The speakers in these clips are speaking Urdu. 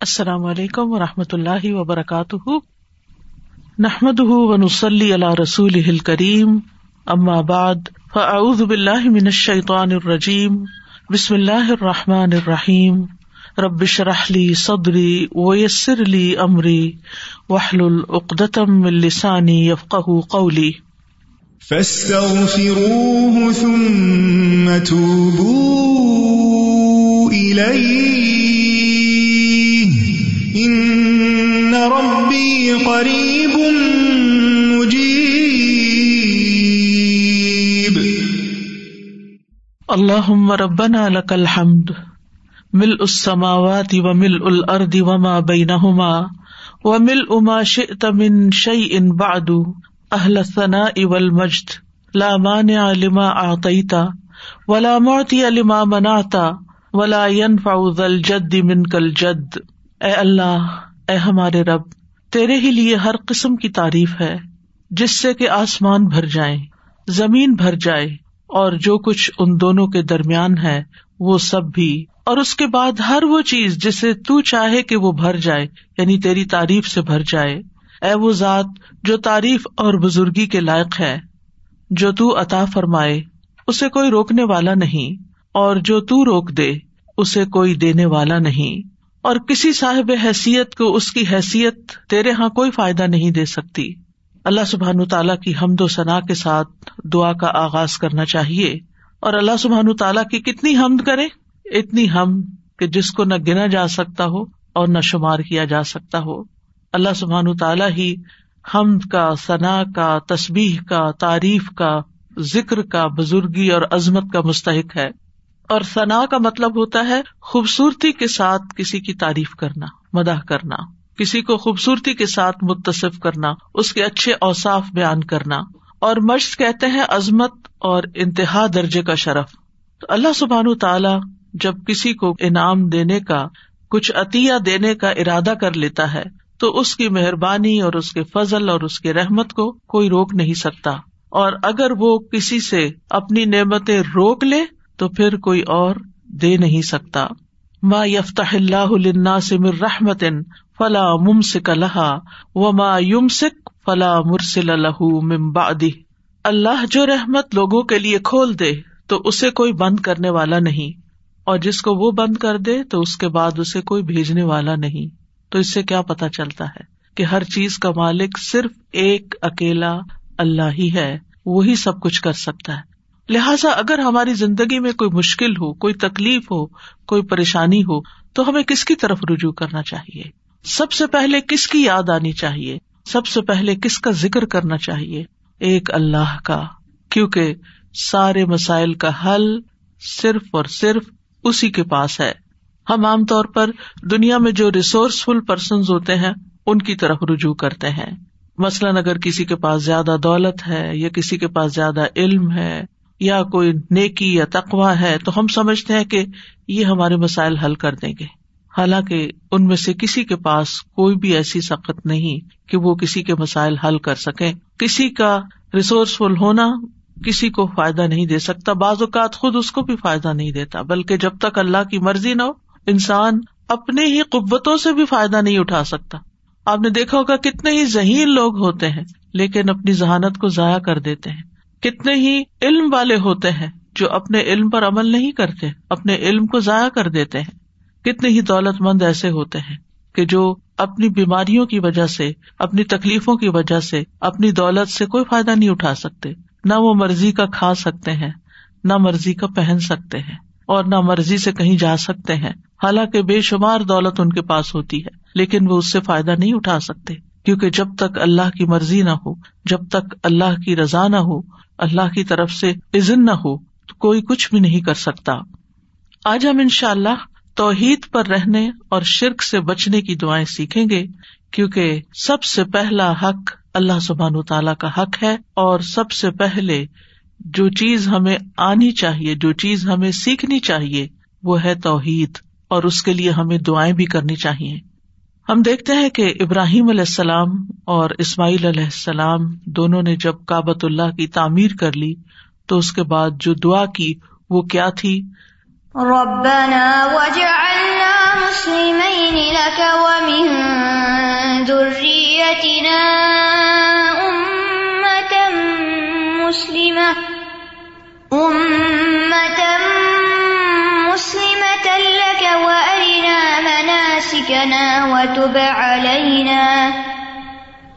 السلام علیکم و رحمۃ اللہ وبرکاتہ۔ نحمد ونسلی اللہ رسول کریم ام آباد فعز بلّہ من الشیطان الرجیم۔ بسم اللہ الرحمٰن الرحیم۔ ربش رحلی صدری ویسر علی عمری وحل العقدم السانی یفق قولی۔ فاستغفروه ثم توبوا إليه إن ربي قريب مجيب. اللهم ربنا لك الحمد، ملء السماوات وملء الأرض وما بينهما، وملء ما شئت من شيء بعد اہل ثناء والمجد، لا مانع لما اعطيت ولا معطي لما منعت، ولا ينفع ذا الجد منك الجد. اے اللہ، اے ہمارے رب، تیرے ہی لیے ہر قسم کی تعریف ہے، جس سے کہ آسمان بھر جائیں، زمین بھر جائے، اور جو کچھ ان دونوں کے درمیان ہے، وہ سب بھی۔ اور اس کے بعد ہر وہ چیز جسے تو چاہے کہ وہ بھر جائے یعنی تیری تعریف سے بھر جائے۔ اے وہ ذات جو تعریف اور بزرگی کے لائق ہے، جو تو عطا فرمائے، اسے کوئی روکنے والا نہیں، اور جو تو روک دے، اسے کوئی دینے والا نہیں۔ اور کسی صاحب حیثیت کو اس کی حیثیت تیرے یہاں کوئی فائدہ نہیں دے سکتی۔ اللہ سبحان تعالیٰ کی حمد و ثنا کے ساتھ دعا کا آغاز کرنا چاہیے۔ اور اللہ سبحان تعالیٰ کی کتنی حمد کرے؟ اتنی ہم کہ جس کو نہ گنا جا سکتا ہو اور نہ شمار کیا جا سکتا ہو۔ اللہ سبحان تعالیٰ ہی حمد کا، ثنا کا تصبیح کا، تعریف کا، ذکر کا، بزرگی اور عظمت کا مستحق ہے۔ اور ثنا کا مطلب ہوتا ہے خوبصورتی کے ساتھ کسی کی تعریف کرنا، مداح کرنا، کسی کو خوبصورتی کے ساتھ متصف کرنا، اس کے اچھے اوساف بیان کرنا۔ اور مشق کہتے ہیں عظمت اور انتہا درجے کا شرف۔ تو اللہ سبحان تعالی جب کسی کو انعام دینے کا، کچھ عطیہ دینے کا ارادہ کر لیتا ہے، تو اس کی مہربانی اور اس کے فضل اور اس کے رحمت کو کوئی روک نہیں سکتا۔ اور اگر وہ کسی سے اپنی نعمتیں روک لے تو پھر کوئی اور دے نہیں سکتا۔ ما یفت اللہ سے مر رحمت فلا ممسک لہا و ما یم سکھ فلا مرسل الح ممبادی اللہ جو رحمت لوگوں کے لیے کھول دے تو اسے کوئی بند کرنے والا نہیں۔ اور جس کو وہ بند کر دے تو اس کے بعد اسے کوئی بھیجنے والا نہیں۔ تو اس سے کیا پتا چلتا ہے کہ ہر چیز کا مالک صرف ایک اکیلا اللہ ہی ہے۔ وہی سب کچھ کر سکتا ہے۔ لہٰذا اگر ہماری زندگی میں کوئی مشکل ہو، کوئی تکلیف ہو، کوئی پریشانی ہو، تو ہمیں کس کی طرف رجوع کرنا چاہیے؟ سب سے پہلے کس کی یاد آنی چاہیے؟ سب سے پہلے کس کا ذکر کرنا چاہیے؟ ایک اللہ کا، کیونکہ سارے مسائل کا حل صرف اور صرف اسی کے پاس ہے۔ ہم عام طور پر دنیا میں جو ریسورسفل پرسنز ہوتے ہیں، ان کی طرف رجوع کرتے ہیں۔ مثلاً اگر کسی کے پاس زیادہ دولت ہے یا کسی کے پاس زیادہ علم ہے یا کوئی نیکی یا تقوا ہے تو ہم سمجھتے ہیں کہ یہ ہمارے مسائل حل کر دیں گے۔ حالانکہ ان میں سے کسی کے پاس کوئی بھی ایسی سخت نہیں کہ وہ کسی کے مسائل حل کر سکیں۔ کسی کا ریسورسفل ہونا کسی کو فائدہ نہیں دے سکتا۔ بعض اوقات خود اس کو بھی فائدہ نہیں دیتا، بلکہ جب تک اللہ کی مرضی نہ ہو، انسان اپنے ہی قوتوں سے بھی فائدہ نہیں اٹھا سکتا۔ آپ نے دیکھا ہوگا کتنے ہی ذہین لوگ ہوتے ہیں، لیکن اپنی ذہانت کو ضائع کر دیتے ہیں۔ کتنے ہی علم والے ہوتے ہیں جو اپنے علم پر عمل نہیں کرتے، اپنے علم کو ضائع کر دیتے ہیں۔ کتنے ہی دولت مند ایسے ہوتے ہیں کہ جو اپنی بیماریوں کی وجہ سے، اپنی تکلیفوں کی وجہ سے اپنی دولت سے کوئی فائدہ نہیں اٹھا سکتے۔ نہ وہ مرضی کا کھا سکتے ہیں، نہ مرضی کا پہن سکتے ہیں اور نہ مرضی سے کہیں جا سکتے ہیں۔ حالانکہ بے شمار دولت ان کے پاس ہوتی ہے، لیکن وہ اس سے فائدہ نہیں اٹھا سکتے۔ کیونکہ جب تک اللہ کی مرضی نہ ہو، جب تک اللہ کی رضا نہ ہو اللہ کی طرف سے عزن نہ ہو تو کوئی کچھ بھی نہیں کر سکتا۔ آج ہم ان شاء اللہ توحید پر رہنے اور شرک سے بچنے کی دعائیں سیکھیں گے، کیونکہ سب سے پہلا حق اللہ سبحان تعالیٰ کا حق ہے اور سب سے پہلے جو چیز ہمیں آنی چاہیے، جو چیز ہمیں سیکھنی چاہیے، وہ ہے توحید اور اس کے لیے ہمیں دعائیں بھی کرنی چاہیے۔ ہم دیکھتے ہیں کہ ابراہیم علیہ السلام اور اسماعیل علیہ السلام دونوں نے جب کابت اللہ کی تعمیر کر لی تو اس کے بعد جو دعا کی وہ کیا تھی؟ ربنا وجعلنا مسلمین لك ومن ذریتنا امتا مسلمہ مسكنا وتب علينا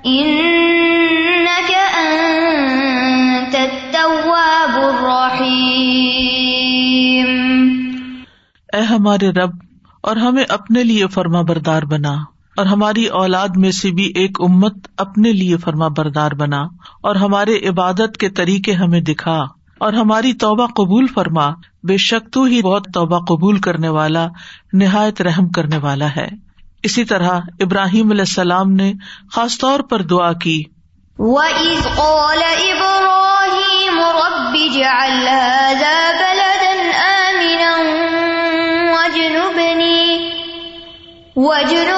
إنك أنت التواب الرحيم اے ہمارے رب، اور ہمیں اپنے لیے فرما بردار بنا، اور ہماری اولاد میں سے بھی ایک امت اپنے لیے فرما بردار بنا، اور ہمارے عبادت کے طریقے ہمیں دکھا۔ اور ہماری توبہ قبول فرما، بے شک تو ہی بہت توبہ قبول کرنے والا، نہایت رحم کرنے والا ہے۔ اسی طرح ابراہیم علیہ السلام نے خاص طور پر دعا کی۔ وَإِذْ قَالَ إِبْرَاهِيمُ رَبِّ اجْعَلْ هَٰذَا بَلَدًا آمِنًا وَاجْنُبْنِي وَاجْنُبْنِي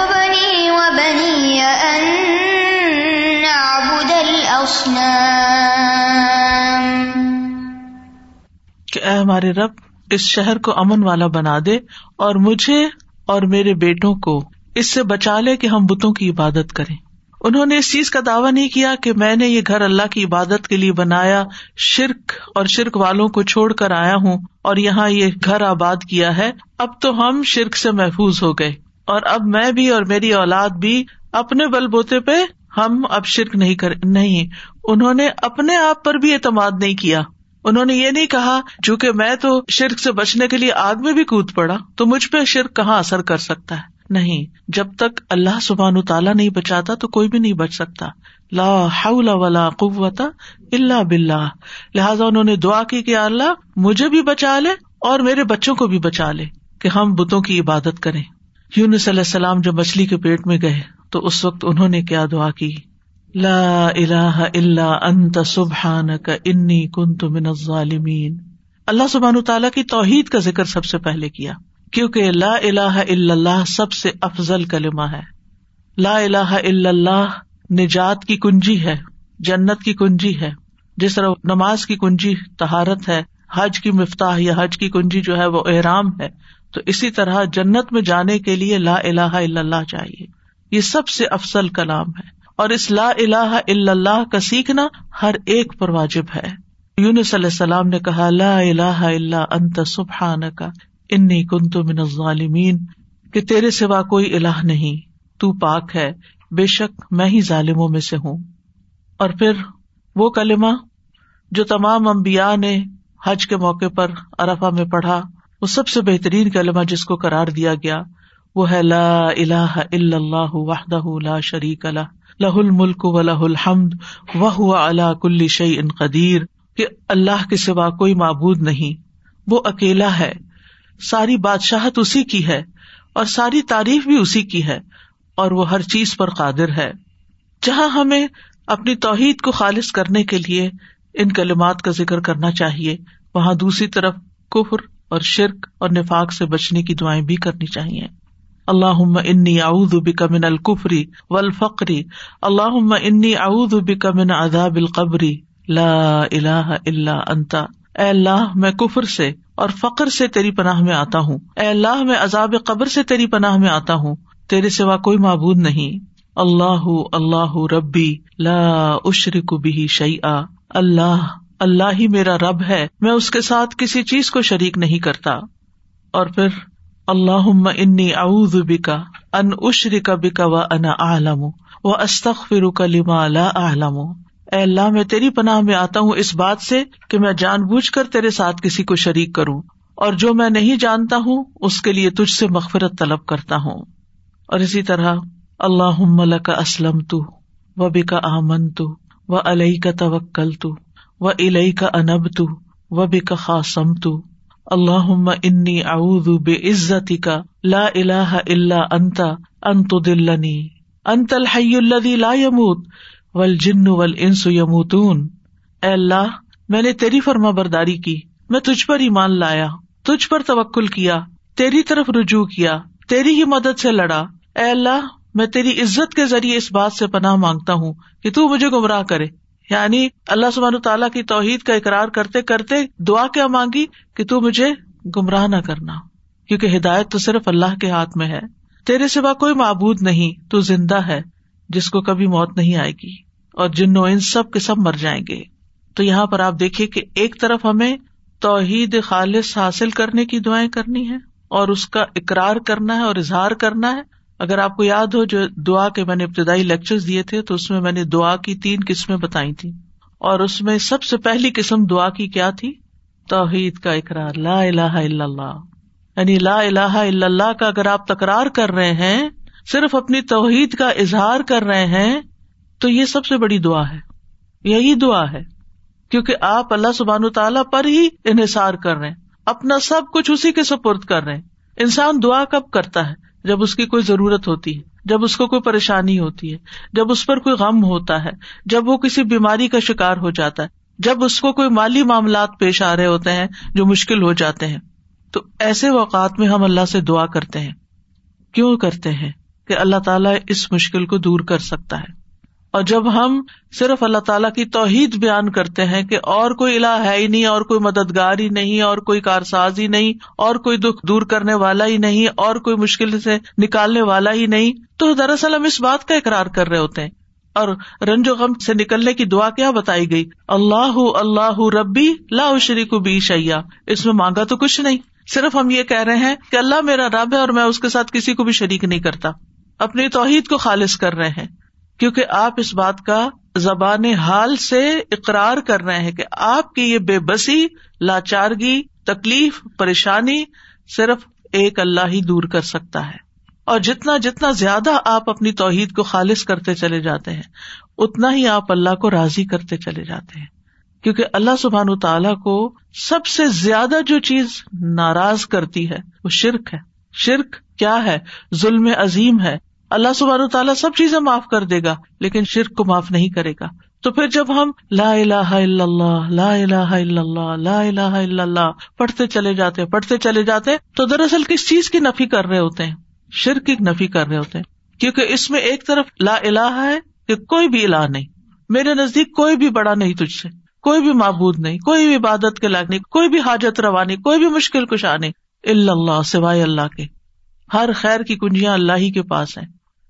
ہمارے رب اس شہر کو امن والا بنا دے اور مجھے اور میرے بیٹوں کو اس سے بچا لے کہ ہم بتوں کی عبادت کریں۔ انہوں نے اس چیز کا دعویٰ نہیں کیا کہ میں نے یہ گھر اللہ کی عبادت کے لیے بنایا، شرک اور شرک والوں کو چھوڑ کر آیا ہوں اور یہاں یہ گھر آباد کیا ہے۔ اب تو ہم شرک سے محفوظ ہو گئے اور اب میں بھی اور میری اولاد بھی اپنے بل بوتے پہ ہم اب شرک نہیں کر، نہیں۔ انہوں نے اپنے آپ پر بھی اعتماد نہیں کیا۔ انہوں نے یہ نہیں کہا، چونکہ میں تو شرک سے بچنے کے لیے آگ میں بھی کود پڑا، تو مجھ پہ شرک کہاں اثر کر سکتا ہے؟ نہیں، جب تک اللہ سبحان تعالیٰ نہیں بچاتا تو کوئی بھی نہیں بچ سکتا۔ لا حول ولا قوت اللہ بلّہ لہٰذا انہوں نے دعا کی کہ اللہ، مجھے بھی بچا لے اور میرے بچوں کو بھی بچا لے کہ ہم بتوں کی عبادت کریں۔ یون صلی اللہ السلام جب مچھلی کے پیٹ میں گئے تو اس وقت انہوں نے کیا دعا کی؟ لا الہ الا انت سبحان کا انی کنت من الظالمین۔ اللہ سبحان تعالیٰ کی توحید کا ذکر سب سے پہلے کیا، کیونکہ لا الہ الا اللہ سب سے افضل کلمہ ہے۔ لا الہ الا اللہ نجات کی کنجی ہے، جنت کی کنجی ہے۔ جس طرح نماز کی کنجی تہارت ہے، حج کی مفتاح یا حج کی کنجی جو ہے وہ احرام ہے، تو اسی طرح جنت میں جانے کے لیے لا الہ الا اللہ چاہیے۔ یہ سب سے افضل کلام ہے۔ اور اس لا الہ الا اللہ کا سیکھنا ہر ایک پر واجب ہے۔ یون صلی السلام نے کہا، لا الہ الا انت سبحان کا انی کن تو من ظالمین کہ تیرے سوا کوئی الہ نہیں، تو پاک ہے، بے شک میں ہی ظالموں میں سے ہوں۔ اور پھر وہ کلمہ جو تمام امبیا نے حج کے موقع پر ارفا میں پڑھا، وہ سب سے بہترین کلمہ جس کو قرار دیا گیا، وہ ہے لا الہ الا اللہ وحدہ لا شریک لہ۔ لہ الملک و لہ الحمد وہ اللہ کل شعی ان قدیر، کہ اللہ کے سوا کوئی معبود نہیں، وہ اکیلا ہے، ساری بادشاہت اسی کی ہے، اور ساری تعریف بھی اسی کی ہے، اور وہ ہر چیز پر قادر ہے۔ جہاں ہمیں اپنی توحید کو خالص کرنے کے لیے ان کلمات کا ذکر کرنا چاہیے، وہاں دوسری طرف کفر اور شرک اور نفاق سے بچنے کی دعائیں بھی کرنی چاہیے۔ اللہ انی اعوذ بک من الکفری و الفقری اللہ انی اعوذ بک من عذاب القبری لا الہ الا انتا اے اللہ، میں کفر سے اور فقر سے تیری پناہ میں آتا ہوں۔ اے اللہ، میں عذاب قبر سے تیری پناہ میں آتا ہوں۔ تیرے سوا کوئی معبود نہیں۔ اللہ اللہ ربی، لا اشرک بھی شعی اللہ اللہ ہی میرا رب ہے۔ میں اس کے ساتھ کسی چیز کو شریک نہیں کرتا۔ اور پھر اللہ انی اعوذ بکا ان اشرک بکا و انا عالم و استغفر لما لا اعلم. اے اللہ، میں تیری پناہ میں آتا ہوں اس بات سے کہ میں جان بوجھ کر تیرے ساتھ کسی کو شریک کروں اور جو میں نہیں جانتا ہوں، اس کے لیے تجھ سے مغفرت طلب کرتا ہوں۔ اور اسی طرح اللہ کا اسلم تو و بے کا آمن تو و علیہ کا توکل تو و علئی کا انب تو و بے کا خاصم تو اللہ انی اعوذ بے عزتی کا لا الہ الا انتا انت دلنی انت الحی الذی لا يموت ول جن ول انس یموتون. اے اللہ، میں نے تیری فرما برداری کی، میں تجھ پر ایمان لایا، تجھ پر توکل کیا، تیری طرف رجوع کیا، تیری ہی مدد سے لڑا. اے اللہ، میں تیری عزت کے ذریعے اس بات سے پناہ مانگتا ہوں کہ تو مجھے گمراہ کرے۔ یعنی اللہ سبحانہ تعالیٰ کی توحید کا اقرار کرتے کرتے دعا کیا مانگی کہ تو مجھے گمراہ نہ کرنا، کیونکہ ہدایت تو صرف اللہ کے ہاتھ میں ہے۔ تیرے سوا کوئی معبود نہیں، تو زندہ ہے، جس کو کبھی موت نہیں آئے گی، اور جنو ان سب کے سب مر جائیں گے۔ تو یہاں پر آپ دیکھیے کہ ایک طرف ہمیں توحید خالص حاصل کرنے کی دعائیں کرنی ہے اور اس کا اقرار کرنا ہے اور اظہار کرنا ہے اگر آپ کو یاد ہو، جو دعا کے میں نے ابتدائی لیکچر دیے تھے، تو اس میں میں نے دعا کی تین قسمیں بتائی تھی اور اس میں سب سے پہلی قسم دعا کی کیا تھی؟ توحید کا اقرار، لا الہ الا اللہ۔ یعنی لا الہ الا اللہ کا اگر آپ تکرار کر رہے ہیں، صرف اپنی توحید کا اظہار کر رہے ہیں، تو یہ سب سے بڑی دعا ہے۔ یہی دعا ہے۔ کیونکہ آپ اللہ سبحان تعالیٰ پر ہی انحصار کر رہے ہیں۔ اپنا سب کچھ اسی کے سپرد کر رہے ہیں۔ انسان دعا کب کرتا ہے؟ جب اس کی کوئی ضرورت ہوتی ہے، جب اس کو کوئی پریشانی ہوتی ہے، جب اس پر کوئی غم ہوتا ہے، جب وہ کسی بیماری کا شکار ہو جاتا ہے، جب اس کو کوئی مالی معاملات پیش آ رہے ہوتے ہیں جو مشکل ہو جاتے ہیں۔ تو ایسے اوقات میں ہم اللہ سے دعا کرتے ہیں۔ کیوں کرتے ہیں؟ کہ اللہ تعالیٰ اس مشکل کو دور کر سکتا ہے۔ اور جب ہم صرف اللہ تعالیٰ کی توحید بیان کرتے ہیں کہ اور کوئی الہ ہے ہی نہیں، اور کوئی مددگار ہی نہیں، اور کوئی کارساز ہی نہیں، اور کوئی دکھ دور کرنے والا ہی نہیں، اور کوئی مشکل سے نکالنے والا ہی نہیں، تو دراصل ہم اس بات کا اقرار کر رہے ہوتے ہیں۔ اور رنج و غم سے نکلنے کی دعا کیا بتائی گئی؟ اللہ اللہ ربی لا شریک بی شیا اس میں مانگا تو کچھ نہیں۔ صرف ہم یہ کہہ رہے ہیں کہ اللہ میرا رب ہے اور میں اس کے ساتھ کسی کو بھی شریک نہیں کرتا۔ اپنی توحید کو خالص کر رہے ہیں۔ کیونکہ آپ اس بات کا زبان حال سے اقرار کر رہے ہیں کہ آپ کی یہ بے بسی، لاچارگی، تکلیف، پریشانی صرف ایک اللہ ہی دور کر سکتا ہے۔ اور جتنا جتنا زیادہ آپ اپنی توحید کو خالص کرتے چلے جاتے ہیں، اتنا ہی آپ اللہ کو راضی کرتے چلے جاتے ہیں۔ کیونکہ اللہ سبحان تعالیٰ کو سب سے زیادہ جو چیز ناراض کرتی ہے، وہ شرک ہے۔ شرک کیا ہے؟ ظلم عظیم ہے۔ اللہ سبحان تعالیٰ سب چیزیں معاف کر دے گا، لیکن شرک کو معاف نہیں کرے گا۔ تو پھر جب ہم لا الہ الا اللہ، لا الہ الا اللہ، لا الہ الا اللہ پڑھتے چلے جاتے پڑھتے چلے جاتے تو دراصل کس چیز کی نفی کر رہے ہوتے ہیں؟ شرک کی نفی کر رہے ہوتے ہیں۔ کیونکہ اس میں ایک طرف لا الہ ہے کہ کوئی بھی الہ نہیں، میرے نزدیک کوئی بھی بڑا نہیں تجھ سے، کوئی بھی معبود نہیں، کوئی بھی عبادت کے لائق نہیں، کوئی بھی حاجت روا نہیں، کوئی بھی مشکل کشا نہیں اللہ، سوائے اللہ کے۔ ہر خیر کی کنجیاں اللہ ہی کے پاس ہیں۔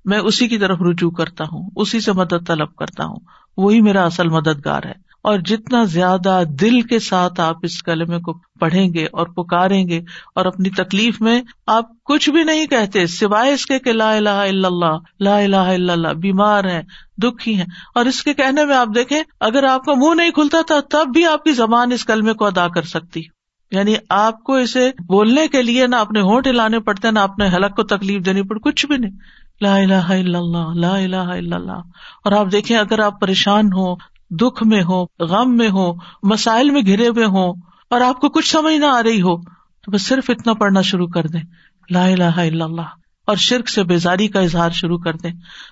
میں اسی کی طرف رجوع کرتا ہوں، اسی سے مدد طلب کرتا ہوں۔ وہی میرا اصل مددگار ہے۔ اور جتنا زیادہ دل کے ساتھ آپ اس کلمے کو پڑھیں گے اور پکاریں گے اور اپنی تکلیف میں آپ کچھ بھی نہیں کہتے، سوائے اس کے لا الہ الا اللہ، لا الہ الا اللہ، بیمار ہیں، دکھی ہیں۔ اور اس کے کہنے میں آپ دیکھیں، اگر آپ کا منہ نہیں کھلتا تھا، تب بھی آپ کی زبان اس کلمے کو ادا کر سکتی۔ یعنی آپ کو اسے بولنے کے لیے نہ اپنے ہونٹ ہلانے پڑتے، نہ اپنے حلق کو تکلیف دینی پڑ، کچھ بھی نہیں۔ لا الہ الا اللہ، لا الہ الا اللہ۔ اور آپ دیکھیں، اگر آپ پریشان ہو دکھ میں ہو غم میں ہو مسائل میں گھرے ہوئے ہوں، اور آپ کو کچھ سمجھ نہ آ رہی ہو، تو بس صرف اتنا پڑھنا شروع کر دیں۔ لا الہ الا اللہ۔ اور شرک سے بیزاری کا اظہار شروع کر دیں۔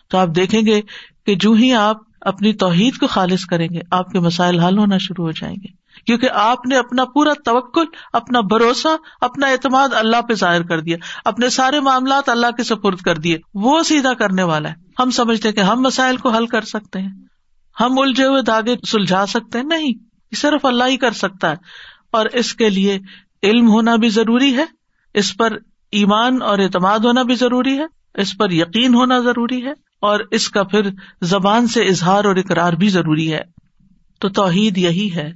تو آپ دیکھیں گے کہ جو ہی آپ اپنی توحید کو خالص کریں گے، آپ کے مسائل حل ہونا شروع ہو جائیں گے۔ کیونکہ آپ نے اپنا پورا توکل، اپنا بھروسہ، اپنا اعتماد اللہ پہ ظاہر کر دیا، اپنے سارے معاملات اللہ کے سپرد کر دیے۔ وہ سیدھا کرنے والا ہے۔ ہم سمجھتے کہ ہم مسائل کو حل کر سکتے ہیں۔ ہم الجھے ہوئے دھاگے سلجھا سکتے ہیں۔ نہیں صرف اللہ ہی کر سکتا ہے۔ اور اس کے لیے علم ہونا بھی ضروری ہے۔ اس پر ایمان اور اعتماد ہونا بھی ضروری ہے۔ اس پر یقین ہونا ضروری ہے۔ اور اس کا پھر زبان سے اظہار اور اقرار بھی ضروری ہے۔ تو توحید یہی ہے۔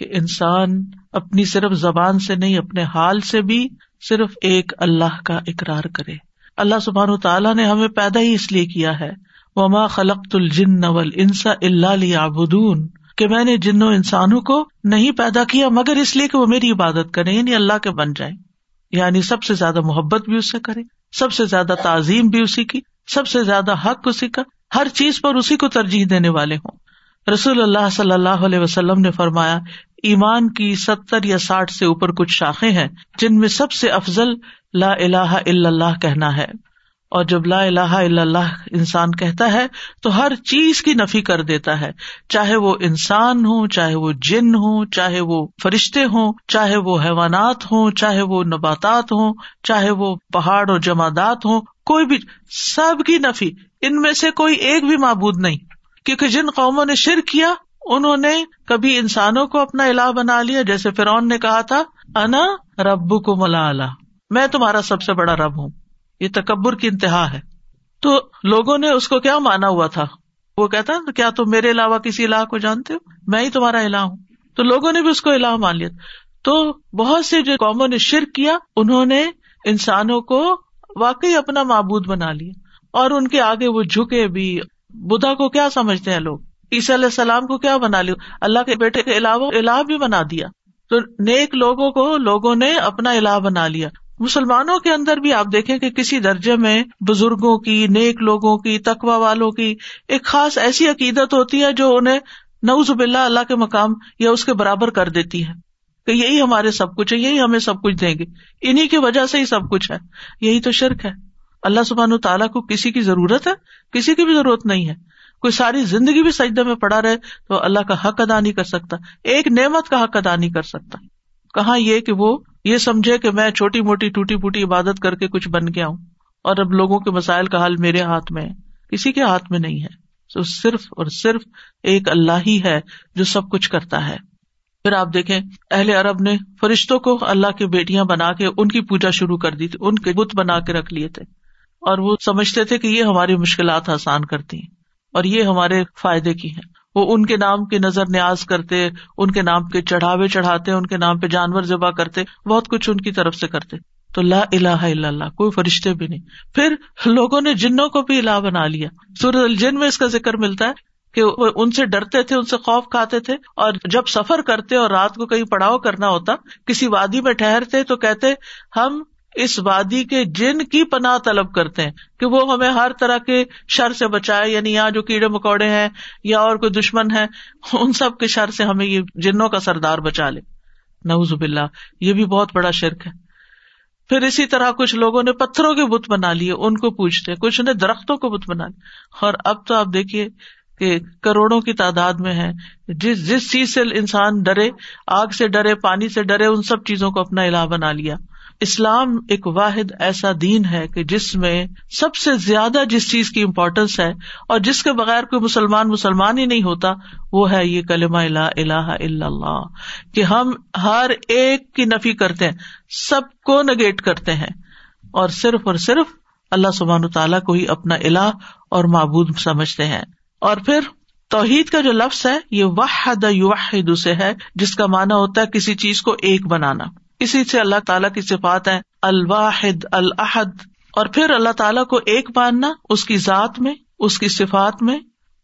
کہ انسان اپنی صرف زبان سے نہیں، اپنے حال سے بھی صرف ایک اللہ کا اقرار کرے۔ اللہ سبحان تعالیٰ نے ہمیں پیدا ہی اس لیے کیا ہے۔ وما خلق الجن نول انسا اللہ آبدون کہ میں نے جنو انسانوں کو نہیں پیدا کیا، مگر اس لیے کہ وہ میری عبادت کرے یعنی اللہ کے بن جائیں۔ یعنی سب سے زیادہ محبت بھی اس سے کرے، سب سے زیادہ تعظیم بھی اسی کی، سب سے زیادہ حق اسی کا۔ ہر چیز پر اسی کو ترجیح دینے والے ہوں۔ رسول اللہ صلی اللہ علیہ وسلم نے فرمایا ایمان کی ستر یا ساٹھ سے اوپر کچھ شاخیں ہیں جن میں سب سے افضل لا الہ الا اللہ کہنا ہے۔ اور جب لا الہ الا اللہ انسان کہتا ہے تو ہر چیز کی نفی کر دیتا ہے۔ چاہے وہ انسان ہو چاہے وہ جن ہو چاہے وہ فرشتے ہوں، چاہے وہ حیوانات ہوں، چاہے وہ نباتات ہوں، چاہے وہ پہاڑ اور جمادات ہوں، کوئی بھی سب کی نفی، ان میں سے کوئی ایک بھی معبود نہیں۔ کیونکہ جن قوموں نے شر کیا انہوں نے کبھی انسانوں کو اپنا الہ بنا لیا؟ جیسے فرعون نے کہا تھا، انا ربو کو ملا میں تمہارا سب سے بڑا رب ہوں۔ یہ تکبر کی انتہا ہے۔ تو لوگوں نے اس کو کیا مانا ہوا تھا؟ وہ کہتا، کیا تم میرے علاوہ کسی علاح کو جانتے ہو؟ میں ہی تمہارا علاح ہوں۔ تو لوگوں نے بھی اس کو علاح مان لیا۔ تو بہت سے جو قوموں نے شرک کیا، انہوں نے انسانوں کو واقعی اپنا معبود بنا لیا۔ اور ان کے آگے وہ جھکے بھی۔ بدھا کو کیا سمجھتے ہیں لوگ؟ عیسی علیہ السلام کو کیا بنا لیا اللہ کے بیٹے کے علاوہ الہ بھی بنا دیا۔ تو نیک لوگوں کو لوگوں نے اپنا الہ بنا لیا۔ مسلمانوں کے اندر بھی آپ دیکھیں کہ کسی درجے میں بزرگوں کی، نیک لوگوں کی تقوا والوں کی ایک خاص ایسی عقیدت ہوتی ہے جو انہیں نوز باللہ اللہ کے مقام یا اس کے برابر کر دیتی ہے۔ کہ یہی ہمارے سب کچھ ہے، یہی ہمیں سب کچھ دیں گے۔ انہیں کی وجہ سے ہی سب کچھ ہے۔ یہی تو شرک ہے۔ اللہ سبحان تعالیٰ کو کسی کی ضرورت ہے، کسی کی بھی ضرورت نہیں ہے۔ کوئی ساری زندگی بھی سجدے میں پڑا رہے تو اللہ کا حق ادا نہیں کر سکتا۔ ایک نعمت کا حق ادا نہیں کر سکتا۔ کہاں یہ کہ وہ یہ سمجھے کہ میں چھوٹی موٹی ٹوٹی پوٹی عبادت کر کے کچھ بن گیا ہوں اور اب لوگوں کے مسائل کا حل میرے ہاتھ میں ہے۔ کسی کے ہاتھ میں نہیں ہے۔ تو صرف اور صرف ایک اللہ ہی ہے جو سب کچھ کرتا ہے۔ پھر آپ دیکھیں، اہل عرب نے فرشتوں کو اللہ کی بیٹیاں بنا کے ان کی پوجا شروع کر دی تھی، ان کے بت بنا کے رکھ لیے تھے۔ اور وہ سمجھتے تھے کہ یہ ہماری مشکلات آسان کرتی ہیں اور یہ ہمارے فائدے کی ہیں۔ وہ ان کے نام کی نظر نیاز کرتے، ان کے نام کے چڑھاوے چڑھاتے، ان کے نام پہ جانور ذبح کرتے، بہت کچھ ان کی طرف سے کرتے۔ تو لا الہ الا اللہ، کوئی فرشتے بھی نہیں۔ پھر لوگوں نے جنوں کو بھی الہ بنا لیا۔ سورج الجن میں اس کا ذکر ملتا ہے کہ وہ ان سے ڈرتے تھے، ان سے خوف کھاتے تھے۔ اور جب سفر کرتے اور رات کو کہیں پڑاؤ کرنا ہوتا، کسی وادی میں ٹھہرتے تو کہتے، ہم اس وادی کے جن کی پناہ طلب کرتے ہیں کہ وہ ہمیں ہر طرح کے شر سے بچائے یعنی یہاں جو کیڑے مکوڑے ہیں یا اور کوئی دشمن ہے ان سب کے شر سے ہمیں یہ جنوں کا سردار بچا لے۔ نوز باللہ، یہ بھی بہت بڑا شرک ہے۔ پھر اسی طرح کچھ لوگوں نے پتھروں کے بت بنا لیے، ان کو پوچھتے کچھ نے درختوں کو بت بنا لیا اور اب تو آپ دیکھیے کہ کروڑوں کی تعداد میں ہے جس جس چیز سے انسان ڈرے، آگ سے ڈرے، پانی سے ڈرے، ان سب چیزوں کو اپنا علا بنا لیا۔ اسلام ایک واحد ایسا دین ہے کہ جس میں سب سے زیادہ جس چیز کی امپورٹینس ہے اور جس کے بغیر کوئی مسلمان مسلمان ہی نہیں ہوتا، وہ ہے یہ کلمہ الا الہ الا اللہ، کہ ہم ہر ایک کی نفی کرتے ہیں، سب کو نگیٹ کرتے ہیں۔ اور صرف اور صرف اللہ سبحان تعالیٰ کو ہی اپنا الہ اور معبود سمجھتے ہیں۔ اور پھر توحید کا جو لفظ ہے، یہ واحد یوحد سے ہے، جس کا مانا ہوتا ہے کسی چیز کو ایک بنانا۔ اسی سے اللہ تعالیٰ کی صفات ہے الواحد الحد اور پھر اللہ تعالیٰ کو ایک ماننا، اس کی ذات میں، اس کی صفات میں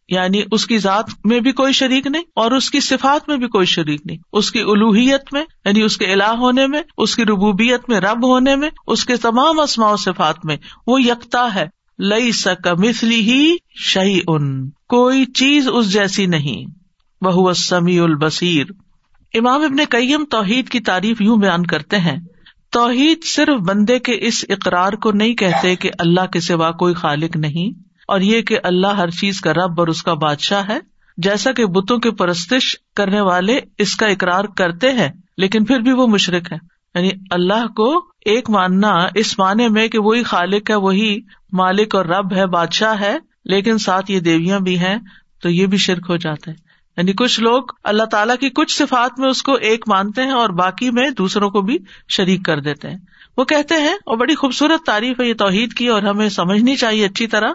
یعنی اس کی ذات میں بھی کوئی شریک نہیں، اور اس کی صفات میں بھی کوئی شریک نہیں۔ اس کی الوحیت میں یعنی اس کے الہ ہونے میں، اس کی ربوبیت میں، رب ہونے میں، اس کے تمام اسماء و صفات میں، وہ یکتا ہے۔ لئی سک مسلی ہی شہی ان کوئی چیز اس جیسی نہیں۔ وہ سمیع البصیر۔ امام ابن کئیم توحید کی تعریف یوں بیان کرتے ہیں، توحید صرف بندے کے اس اقرار کو نہیں کہتے کہ اللہ کے سوا کوئی خالق نہیں، اور یہ کہ اللہ ہر چیز کا رب اور اس کا بادشاہ ہے، جیسا کہ بتوں کی پرستش کرنے والے اس کا اقرار کرتے ہیں، لیکن پھر بھی وہ مشرق ہے یعنی اللہ کو ایک ماننا اس معنی میں کہ وہی خالق ہے، وہی مالک اور رب ہے، بادشاہ ہے، لیکن ساتھ یہ دیویاں بھی ہیں، تو یہ بھی شرک ہو جاتا ہے۔ یعنی کچھ لوگ اللہ تعالیٰ کی کچھ صفات میں اس کو ایک مانتے ہیں اور باقی میں دوسروں کو بھی شریک کر دیتے ہیں۔ وہ کہتے ہیں، اور بڑی خوبصورت تعریف ہے یہ توحید کی اور ہمیں سمجھنی چاہیے اچھی طرح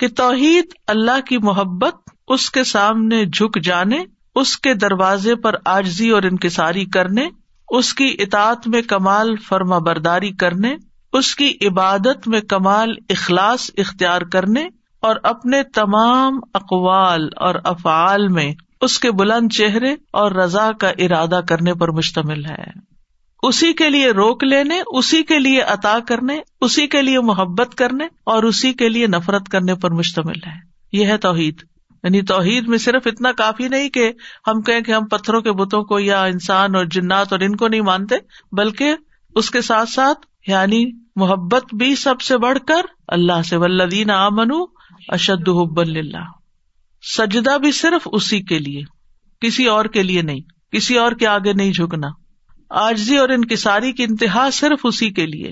کہ توحید اللہ کی محبت، اس کے سامنے جھک جانے، اس کے دروازے پر آجزی اور انکساری کرنے، اس کی اطاط میں کمال فرما برداری کرنے، اس کی عبادت میں کمال اخلاص اختیار کرنے اور اپنے تمام اقوال اور افعال میں اس کے بلند چہرے اور رضا کا ارادہ کرنے پر مشتمل ہے۔ اسی کے لیے روک لینے، اسی کے لیے عطا کرنے، اسی کے لیے محبت کرنے اور اسی کے لیے نفرت کرنے پر مشتمل ہے۔ یہ ہے توحید۔ یعنی توحید میں صرف اتنا کافی نہیں کہ ہم کہیں کہ ہم پتھروں کے بتوں کو یا انسان اور جنات اور ان کو نہیں مانتے، بلکہ اس کے ساتھ ساتھ یعنی محبت بھی سب سے بڑھ کر اللہ سے ولدین آ اشد حب اللہ سجدہ بھی صرف اسی کے لیے، کسی اور کے لیے نہیں، کسی اور کے آگے نہیں جھکنا۔ آجزی اور انکساری کی انتہا صرف اسی کے لیے۔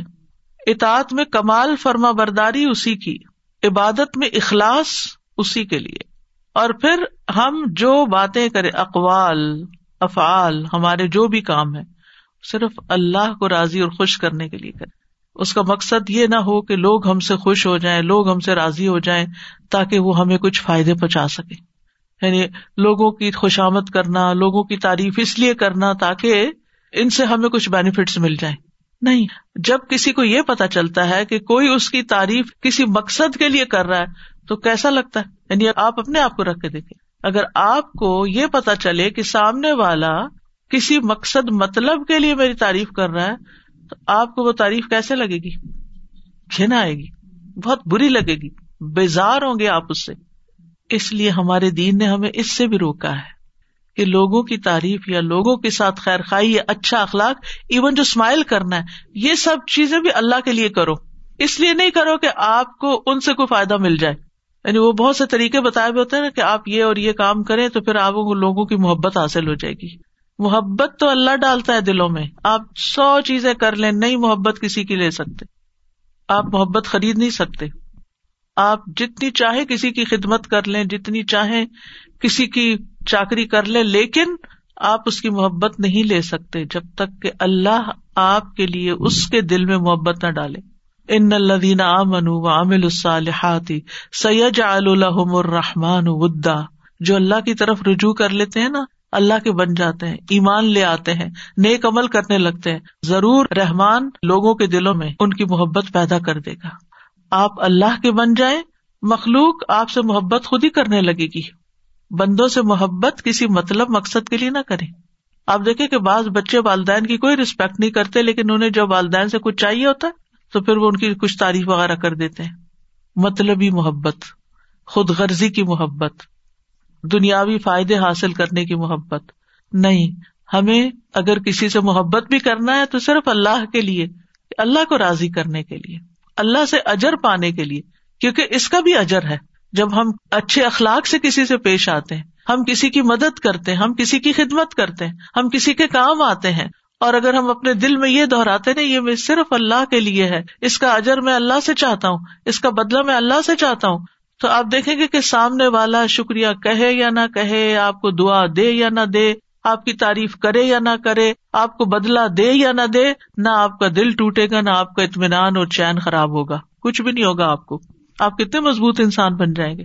اطاعت میں کمال فرما برداری اسی کی، عبادت میں اخلاص اسی کے لیے۔ اور پھر ہم جو باتیں کرے اقوال، افعال، ہمارے جو بھی کام ہے صرف اللہ کو راضی اور خوش کرنے کے لیے کرے اس کا مقصد یہ نہ ہو کہ لوگ ہم سے خوش ہو جائیں، لوگ ہم سے راضی ہو جائیں تاکہ وہ ہمیں کچھ فائدے پہنچا سکے۔ یعنی لوگوں کی خوشامد کرنا، لوگوں کی تعریف اس لیے کرنا تاکہ ان سے ہمیں کچھ بینیفٹس مل جائیں۔ نہیں، جب کسی کو یہ پتا چلتا ہے کہ کوئی اس کی تعریف کسی مقصد کے لیے کر رہا ہے، تو کیسا لگتا ہے؟ یعنی آپ اپنے آپ کو رکھ کے دیکھیں۔ اگر آپ کو یہ پتا چلے کہ سامنے والا کسی مقصد مطلب کے لیے میری تعریف کر رہا ہے تو آپ کو وہ تعریف کیسے لگے گی؟ گھن آئے گی، بہت بری لگے گی، بیزار ہوں گے آپ اس سے۔ اس لیے ہمارے دین نے ہمیں اس سے بھی روکا ہے کہ لوگوں کی تعریف یا لوگوں کے ساتھ خیر خائی یا اچھا اخلاق ایون جو اسمائل کرنا ہے، یہ سب چیزیں بھی اللہ کے لیے کرو۔ اس لیے نہیں کرو کہ آپ کو ان سے کوئی فائدہ مل جائے۔ یعنی وہ بہت سے طریقے بتائے ہوئے ہوتے ہیں نا کہ آپ یہ اور یہ کام کریں تو پھر آپ کو لوگوں کی محبت حاصل ہو جائے گی۔ محبت تو اللہ ڈالتا ہے دلوں میں۔ آپ سو چیزیں کر لیں، نئی محبت کسی کی لے سکتے۔ آپ محبت خرید نہیں سکتے۔ آپ جتنی چاہے کسی کی خدمت کر لیں، جتنی چاہیں کسی کی چاکری کر لیں، لیکن آپ اس کی محبت نہیں لے سکتے جب تک کہ اللہ آپ کے لیے اس کے دل میں محبت نہ ڈالے۔ ان الدین امن و عامل الصالحاتی سید الحم الرحمان ودا جو اللہ کی طرف رجوع کر لیتے ہیں نا اللہ کے بن جاتے ہیں، ایمان لے آتے ہیں، نیک عمل کرنے لگتے ہیں۔ ضرور رحمان لوگوں کے دلوں میں ان کی محبت پیدا کر دے گا۔ آپ اللہ کے بن جائیں، مخلوق آپ سے محبت خود ہی کرنے لگے گی۔ بندوں سے محبت کسی مطلب مقصد کے لیے نہ کرے آپ دیکھیں کہ بعض بچے والدین کی کوئی ریسپیکٹ نہیں کرتے، لیکن انہیں جب والدین سے کچھ چاہیے ہوتا ہے، تو پھر وہ ان کی کچھ تعریف وغیرہ کر دیتے ہیں۔ مطلبی محبت، خود غرضی کی محبت۔ دنیاوی فائدے حاصل کرنے کی محبت نہیں ہمیں اگر کسی سے محبت بھی کرنا ہے تو صرف اللہ کے لیے، اللہ کو راضی کرنے کے لیے، اللہ سے اجر پانے کے لیے، کیونکہ اس کا بھی اجر ہے۔ جب ہم اچھے اخلاق سے کسی سے پیش آتے ہیں، ہم کسی کی مدد کرتے ہیں، ہم کسی کی خدمت کرتے ہیں، ہم کسی کے کام آتے ہیں، اور اگر ہم اپنے دل میں یہ دہراتے نا یہ میں صرف اللہ کے لیے ہے، اس کا اجر میں اللہ سے چاہتا ہوں، اس کا بدلا میں اللہ سے چاہتا ہوں تو آپ دیکھیں گے کہ سامنے والا شکریہ کہے یا نہ کہے، آپ کو دعا دے یا نہ دے، آپ کی تعریف کرے یا نہ کرے، آپ کو بدلا دے یا نہ دے، نہ آپ کا دل ٹوٹے گا، نہ آپ کا اطمینان اور چین خراب ہوگا۔ کچھ بھی نہیں ہوگا آپ کو۔ آپ کتنے مضبوط انسان بن جائیں گے۔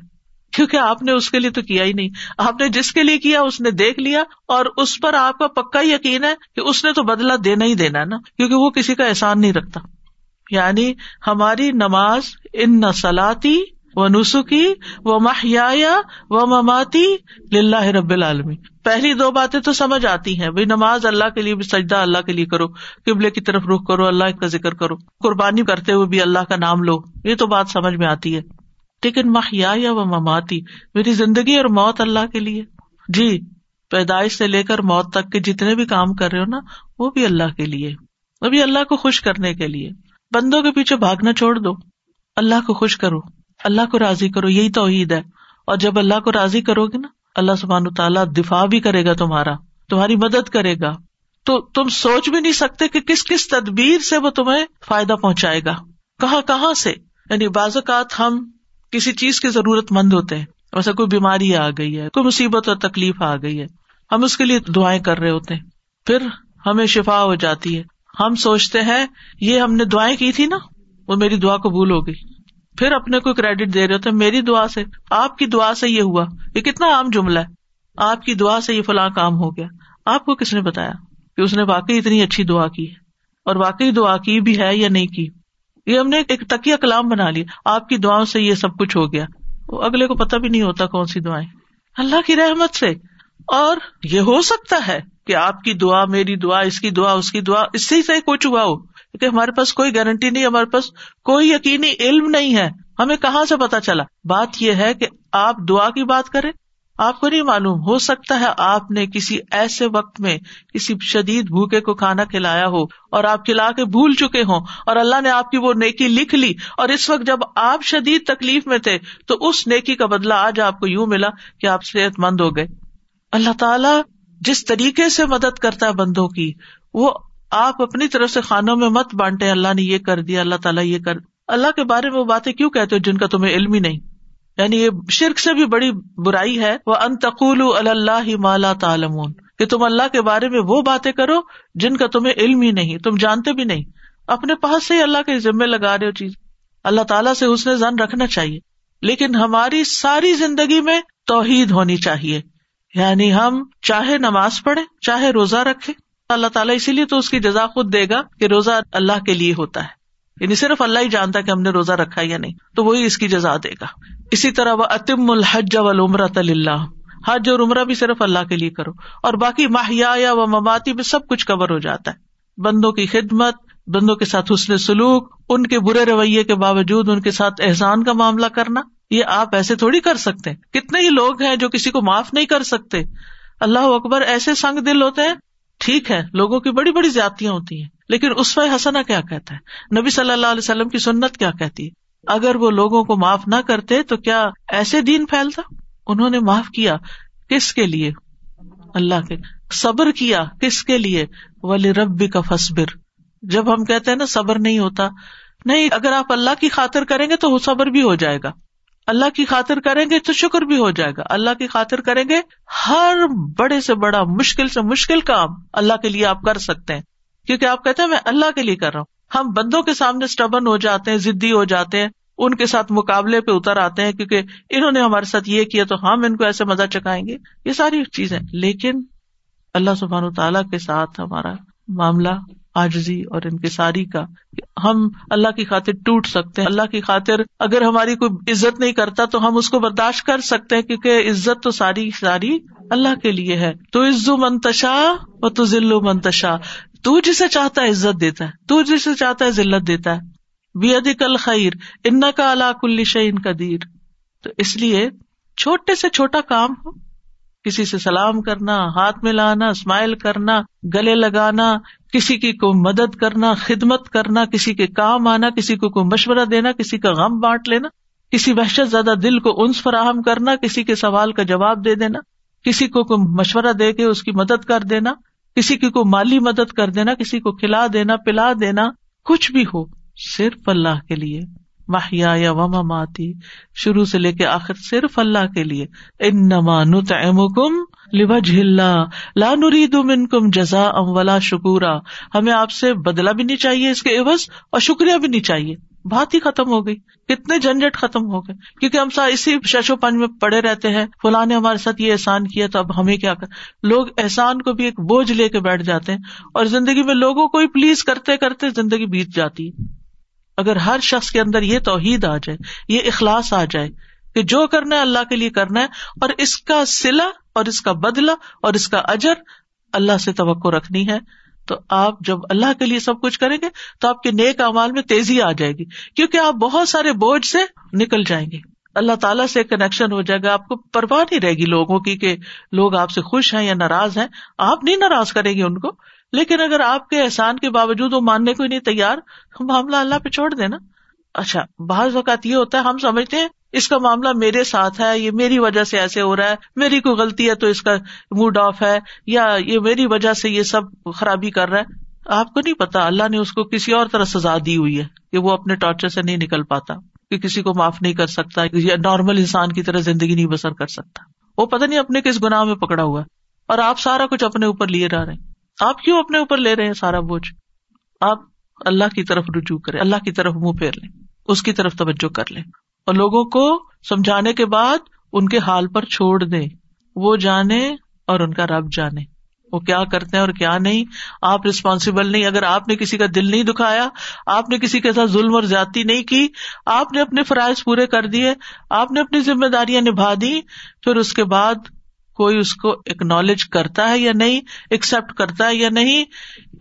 کیونکہ آپ نے اس کے لیے تو کیا ہی نہیں۔ آپ نے جس کے لیے کیا، اس نے دیکھ لیا اور اس پر آپ کا پکا یقین ہے کہ اس نے تو بدلا دینا ہی دینا نا، کیونکہ وہ کسی کا احسان نہیں رکھتا۔ یعنی ہماری نماز ان نسلاتی و نسخی و محیا و مماتی لاہ رب العالمی پہلی دو باتیں تو سمجھ آتی ہیں۔ بھائی نماز اللہ کے لیے بھی سجدہ اللہ کے لیے کرو، قبلے کی طرف رخ کرو، اللہ کا ذکر کرو۔ قربانی کرتے ہوئے بھی اللہ کا نام لو، یہ تو بات سمجھ میں آتی ہے۔ لیکن محیا یا وہ مماتی، میری زندگی اور موت اللہ کے لیے۔ جی پیدائش سے لے کر موت تک کے جتنے بھی کام کر رہے ہو نا، وہ بھی اللہ کے لیے۔ وہ بھی اللہ کو خوش کرنے کے لیے۔ بندوں کے پیچھے بھاگنا چھوڑ دو۔ اللہ کو خوش کرو۔ اللہ کو راضی کرو، یہی توحید ہے۔ اور جب اللہ کو راضی کرو گے نا، اللہ سبحان تعالیٰ دفاع بھی کرے گا تمہارا، تمہاری مدد کرے گا۔ تو تم سوچ بھی نہیں سکتے کہ کس کس تدبیر سے وہ تمہیں فائدہ پہنچائے گا۔ کہاں کہاں سے؟ یعنی بعض اوقات ہم کسی چیز کی ضرورت مند ہوتے ہیں۔ ویسے کوئی بیماری آ گئی ہے، کوئی مصیبت اور تکلیف آ گئی ہے، ہم اس کے لیے دعائیں کر رہے ہوتے ہیں۔ پھر ہمیں شفا ہو جاتی ہے۔ ہم سوچتے ہیں، یہ ہم نے دعائیں کی تھی نا، وہ میری دعا قبول ہو گئی۔ پھر اپنے کو کریڈٹ دے رہے ہوتے میری دعا سے، آپ کی دعا سے یہ ہوا۔ یہ کتنا عام جملہ ہے۔ آپ کی دعا سے یہ فلاں کام ہو گیا۔ آپ کو کس نے بتایا کہ اس نے واقعی اتنی اچھی دعا کی ہے؟ اور واقعی دعا کی بھی ہے یا نہیں کی؟ یہ ہم نے ایک تکیا کلام بنا لیا۔ آپ کی دعاؤں سے یہ سب کچھ ہو گیا۔ وہ اگلے کو پتا بھی نہیں ہوتا کون سی دعائیں۔ اللہ کی رحمت سے۔ اور یہ ہو سکتا ہے کہ آپ کی دعا، میری دعا، اس کی دعا، اس کی دعا، اس سے کچھ ہوا ہو۔ کیونکہ ہمارے پاس کوئی گارنٹی نہیں، ہمارے پاس کوئی یقینی علم نہیں ہے۔ ہمیں کہاں سے پتا چلا؟ بات یہ ہے کہ آپ دعا کی بات کریں۔ آپ کو نہیں معلوم، ہو سکتا ہے آپ نے کسی ایسے وقت میں کسی شدید بھوکے کو کھانا کھلایا ہو اور آپ کھلا کے بھول چکے ہوں اور اللہ نے آپ کی وہ نیکی لکھ لی اور اس وقت جب آپ شدید تکلیف میں تھے تو اس نیکی کا بدلا آج آپ کو یوں ملا کہ آپ صحت مند ہو گئے۔ اللہ تعالی جس طریقے سے مدد کرتا ہے بندوں کی، وہ آپ اپنی طرف سے خانوں میں مت بانٹے اللہ نے یہ کر دیا، اللہ تعالیٰ یہ کر۔ اللہ کے بارے میں وہ باتیں کیوں کہتے ہو جن کا تمہیں علم ہی نہیں؟ یعنی یہ شرک سے بھی بڑی برائی ہے۔ وہ انتقول اللہ مالا تعالمون کہ تم اللہ کے بارے میں وہ باتیں کرو جن کا تمہیں علم ہی نہیں، تم جانتے بھی نہیں۔ اپنے پاس سے ہی اللہ کے ذمے لگا رہے ہو چیز۔ اللہ تعالیٰ سے اس نے زن رکھنا چاہیے۔ لیکن ہماری ساری زندگی میں توحید ہونی چاہیے۔ یعنی ہم چاہے نماز پڑھے چاہے روزہ رکھے اللہ تعالیٰ اسی لیے تو اس کی جزا خود دے گا کہ روزہ اللہ کے لیے ہوتا ہے۔ یعنی صرف اللہ ہی جانتا ہے کہ ہم نے روزہ رکھا یا نہیں، تو وہی اس کی جزا دے گا۔ اسی طرح وہ اتم الحج والعمرۃ اللہ حج اور عمرہ بھی صرف اللہ کے لیے کرو۔ اور باقی ماہیا یا و مماتی میں سب کچھ کور ہو جاتا ہے۔ بندوں کی خدمت، بندوں کے ساتھ حسن سلوک، ان کے برے رویے کے باوجود ان کے ساتھ احسان کا معاملہ کرنا، یہ آپ ایسے تھوڑی کر سکتے ہیں۔ کتنے ہی لوگ ہیں جو کسی کو معاف نہیں کر سکتے۔ اللہ اکبر ایسے سنگ دل ہوتے ہیں ٹھیک ہے، لوگوں کی بڑی بڑی زیادتیاں ہوتی ہیں، لیکن اس وقت حسنا کیا کہتا ہے؟ نبی صلی اللہ علیہ وسلم کی سنت کیا کہتی ہے؟ اگر وہ لوگوں کو معاف نہ کرتے تو کیا ایسے دین پھیلتا؟ انہوں نے معاف کیا کس کے لیے؟ اللہ کے۔ صبر کیا کس کے لیے؟ ولی ربی کا فصبر جب ہم کہتے ہیں نا، صبر نہیں ہوتا، نہیں، اگر آپ اللہ کی خاطر کریں گے تو وہ صبر بھی ہو جائے گا۔ اللہ کی خاطر کریں گے تو شکر بھی ہو جائے گا۔ اللہ کی خاطر کریں گے ہر بڑے سے بڑا، مشکل سے مشکل کام اللہ کے لیے آپ کر سکتے ہیں۔ کیونکہ آپ کہتے ہیں، میں اللہ کے لیے کر رہا ہوں۔ ہم بندوں کے سامنے اسٹبن ہو جاتے ہیں ضدی ہو جاتے ہیں، ان کے ساتھ مقابلے پہ اتر آتے ہیں، کیونکہ انہوں نے ہمارے ساتھ یہ کیا تو ہم ان کو ایسے مزہ چکائیں گے۔ یہ ساری چیزیں۔ لیکن اللہ سبحان تعالیٰ کے ساتھ ہمارا معاملہ آجزی اور ان کی ساری کا ہم اللہ کی خاطر ٹوٹ سکتے ہیں۔ اللہ کی خاطر اگر ہماری کوئی عزت نہیں کرتا تو ہم اس کو برداشت کر سکتے ہیں کیونکہ عزت تو ساری ساری اللہ کے لیے ہے۔ تو عزو منتشا و تو ذلو منتشا تو جسے چاہتا ہے عزت دیتا ہے، تو جسے چاہتا ہے ذلت دیتا ہے۔ بے کل خیر ان کا اللہ کل شعین قدیر۔ تو اس لیے چھوٹے سے چھوٹا کام ہو۔ کسی سے سلام کرنا، ہاتھ میں لانا اسمائل کرنا، گلے لگانا کسی کی کو مدد کرنا، خدمت کرنا، کسی کے کام آنا، کسی کو کوئی مشورہ دینا، کسی کا غم بانٹ لینا، کسی وحشت زیادہ دل کو انس فراہم کرنا، کسی کے سوال کا جواب دے دینا، کسی کو کوئی مشورہ دے کے اس کی مدد کر دینا، کسی کی کو مالی مدد کر دینا، کسی کو کھلا دینا، پلا دینا، کچھ بھی ہو، صرف اللہ کے لیے۔ ماہیا یا وما ماتی شروع سے لے کے آخر صرف اللہ کے لیے۔ ان نمان کم لا نرید منکم جزا ام ولا شکورا۔ ہمیں آپ سے بدلا بھی نہیں چاہیے اس کے عوض اور شکریہ بھی نہیں چاہیے۔ بات ہی ختم ہو گئی۔ کتنے جھنجٹ ختم ہو گئے۔ کیونکہ ہم سا اسی ششو پنج میں پڑے رہتے ہیں۔ فلاں نے ہمارے ساتھ یہ احسان کیا تو اب ہمیں کیا کر لوگ احسان کو بھی ایک بوجھ لے کے بیٹھ جاتے ہیں اور زندگی میں لوگوں کو ہی پلیز کرتے کرتے زندگی بیت جاتی۔ اگر ہر شخص کے اندر یہ توحید آ جائے، یہ اخلاص آ جائے کہ جو کرنا ہے اللہ کے لیے کرنا ہے، اور اس کا سلا اور اس کا بدلا اور اس کا اجر اللہ سے توقع رکھنی ہے، تو آپ جب اللہ کے لیے سب کچھ کریں گے تو آپ کے نیک امال میں تیزی آ جائے گی، کیونکہ آپ بہت سارے بوجھ سے نکل جائیں گے۔ اللہ تعالیٰ سے کنیکشن ہو جائے گا، آپ کو پرواہ نہیں رہے گی لوگوں کی کہ لوگ آپ سے خوش ہیں یا ناراض ہیں، آپ نہیں ناراض کریں گے ان کو۔ لیکن اگر آپ کے احسان کے باوجود وہ ماننے کو ہی نہیں تیار معاملہ اللہ پہ چھوڑ دینا۔ اچھا بعض اوقات یہ ہوتا ہے، ہم سمجھتے ہیں اس کا معاملہ میرے ساتھ ہے، یہ میری وجہ سے ایسے ہو رہا ہے، میری کوئی غلطی ہے تو اس کا موڈ آف ہے، یا یہ میری وجہ سے یہ سب خرابی کر رہا ہے۔ آپ کو نہیں پتا، اللہ نے اس کو کسی اور طرح سزا دی ہوئی ہے کہ وہ اپنے ٹارچر سے نہیں نکل پاتا، کہ کسی کو معاف نہیں کر سکتا، یا نارمل انسان کی طرح زندگی نہیں بسر کر سکتا۔ وہ پتا نہیں اپنے کس گناہ میں پکڑا ہوا ہے۔ اور آپ سارا کچھ اپنے اوپر لیے رہ رہے ہیں۔ آپ کیوں اپنے اوپر لے رہے ہیں سارا بوجھ؟ آپ اللہ کی طرف رجوع کریں، اللہ کی طرف منہ پھیر لیں، اس کی طرف توجہ کر لیں۔ اور لوگوں کو سمجھانے کے بعد ان کے حال پر چھوڑ دیں۔ وہ جانے اور ان کا رب جانے۔ وہ کیا کرتے ہیں اور کیا نہیں؟ آپ ریسپانسبل نہیں۔ اگر آپ نے کسی کا دل نہیں دکھایا، آپ نے کسی کے ساتھ ظلم اور زیادتی نہیں کی، آپ نے اپنے فرائض پورے کر دیے، آپ نے اپنی ذمہ داریاں نبھا دی پھر اس کے بعد کوئی اس کو اکنالج کرتا ہے یا نہیں ایکسپٹ کرتا ہے یا نہیں،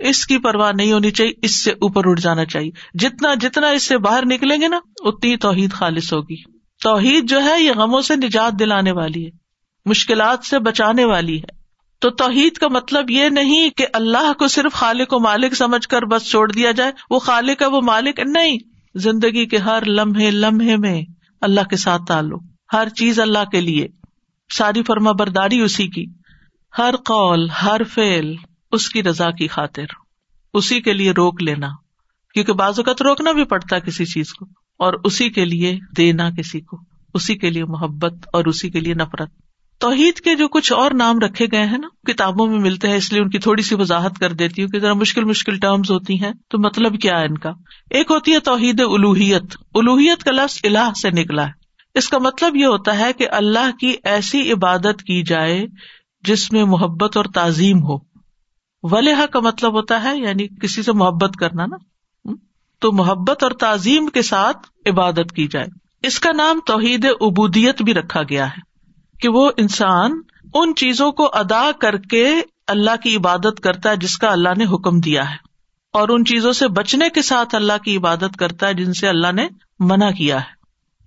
اس کی پرواہ نہیں ہونی چاہیے، اس سے اوپر اٹھ جانا چاہیے۔ جتنا جتنا اس سے باہر نکلیں گے نا، اتنی توحید خالص ہوگی۔ توحید جو ہے، یہ غموں سے نجات دلانے والی ہے، مشکلات سے بچانے والی ہے۔ تو توحید کا مطلب یہ نہیں کہ اللہ کو صرف خالق و مالک سمجھ کر بس چھوڑ دیا جائے، وہ خالق ہے، وہ مالک نہیں۔ زندگی کے ہر لمحے لمحے میں اللہ کے ساتھ تعلق، ہر چیز اللہ کے لیے۔ ساری فرما برداری اسی کی۔ ہر قول، ہر فیل اس کی رضا کی خاطر۔ اسی کے لیے روک لینا۔ کیونکہ بعض اوقات روکنا بھی پڑتا ہے کسی چیز کو۔ اور اسی کے لیے دینا کسی کو۔ اسی کے لیے محبت اور اسی کے لیے نفرت۔ توحید کے جو کچھ اور نام رکھے گئے ہیں نا، کتابوں میں ملتے ہیں، اس لیے ان کی تھوڑی سی وضاحت کر دیتی ہوں کہ ذرا مشکل مشکل ٹرمز ہوتی ہیں، تو مطلب کیا ہے ان کا؟ ایک ہوتی ہے توحید الوحیت الوحیت کا لفظ الہ سے نکلا ہے۔ اس کا مطلب یہ ہوتا ہے کہ اللہ کی ایسی عبادت کی جائے جس میں محبت اور تعظیم ہو۔ ولیحا کا مطلب ہوتا ہے یعنی کسی سے محبت کرنا نا۔ تو محبت اور تعظیم کے ساتھ عبادت کی جائے۔ اس کا نام توحید ابودیت بھی رکھا گیا ہے کہ وہ انسان ان چیزوں کو ادا کر کے اللہ کی عبادت کرتا ہے جس کا اللہ نے حکم دیا ہے۔ اور ان چیزوں سے بچنے کے ساتھ اللہ کی عبادت کرتا ہے جن سے اللہ نے منع کیا ہے۔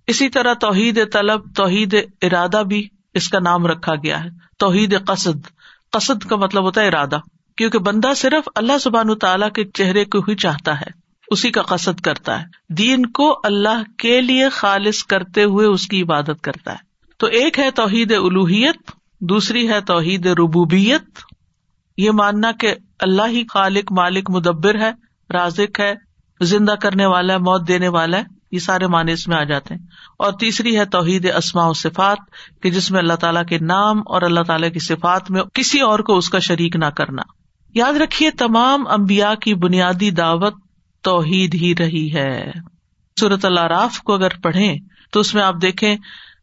اسی طرح توحید طلب، توحید ارادہ بھی اس کا نام رکھا گیا ہے۔ توحید قصد قصد کا مطلب ہوتا ہے ارادہ، کیونکہ بندہ صرف اللہ سبحان تعالیٰ کے چہرے کو ہی چاہتا ہے، اسی کا قصد کرتا ہے۔ دین کو اللہ کے لیے خالص کرتے ہوئے اس کی عبادت کرتا ہے۔ تو ایک ہے توحید الوحیت، دوسری ہے توحید ربوبیت۔ یہ ماننا کہ اللہ ہی خالق، مالک، مدبر ہے، رازق ہے، زندہ کرنے والا ہے، موت دینے والا ہے۔ یہ سارے معنی اس میں آ جاتے ہیں۔ اور تیسری ہے توحید اسماء و صفات، کہ جس میں اللہ تعالیٰ کے نام اور اللہ تعالیٰ کی صفات میں کسی اور کو اس کا شریک نہ کرنا۔ یاد رکھیے، تمام امبیا کی بنیادی دعوت توحید ہی رہی ہے۔ صورت اللہ راف کو اگر پڑھیں تو اس میں آپ دیکھیں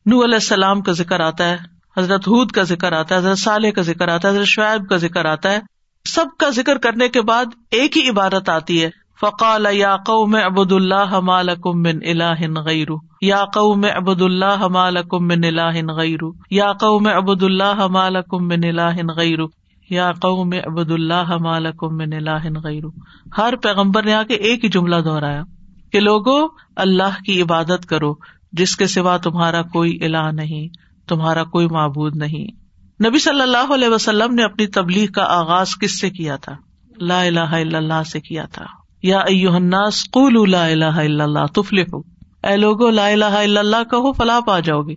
نو علیہ السلام کا ذکر آتا ہے، حضرت حود کا ذکر آتا ہے، حضرت صالح کا ذکر آتا ہے، حضرت شعیب کا ذکر آتا ہے۔ سب کا ذکر کرنے کے بعد ایک ہی عبارت آتی ہے۔ فقال، یا قوم ابد اللہ مالکم من الہ غیر یا قوم ابد اللہ مالکم من الہ غیر یا قوم ابد اللہ مالکم من الہ غیر یا قوم ابد اللہ مالکم من الہ غیر ہر پیغمبر نے آ کے ایک ہی جملہ دہرایا کہ لوگوں اللہ کی عبادت کرو، جس کے سوا تمہارا کوئی الہ نہیں، تمہارا کوئی معبود نہیں۔ نبی صلی اللہ علیہ وسلم نے اپنی تبلیغ کا آغاز کس سے کیا تھا؟ لا الہ الا اللہ سے کیا تھا۔ یا الناس قولوا لا الہ الا اللہ تفلحوا اے لوگو، لا الہ الا اللہ کہو فلاح پا جاؤ گے۔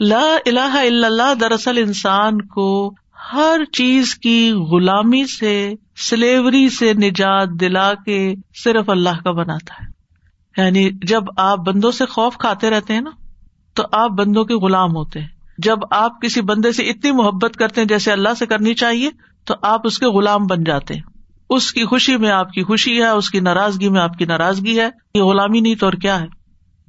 لا الہ الا اللہ دراصل انسان کو ہر چیز کی غلامی سے، سلیوری سے نجات دلا کے صرف اللہ کا بناتا ہے۔ یعنی جب آپ بندوں سے خوف کھاتے رہتے ہیں نا، تو آپ بندوں کے غلام ہوتے ہیں۔ جب آپ کسی بندے سے اتنی محبت کرتے ہیں جیسے اللہ سے کرنی چاہیے، تو آپ اس کے غلام بن جاتے ہیں۔ اس کی خوشی میں آپ کی خوشی ہے، اس کی ناراضگی میں آپ کی ناراضگی ہے، یہ غلامی نہیں تو اور کیا ہے؟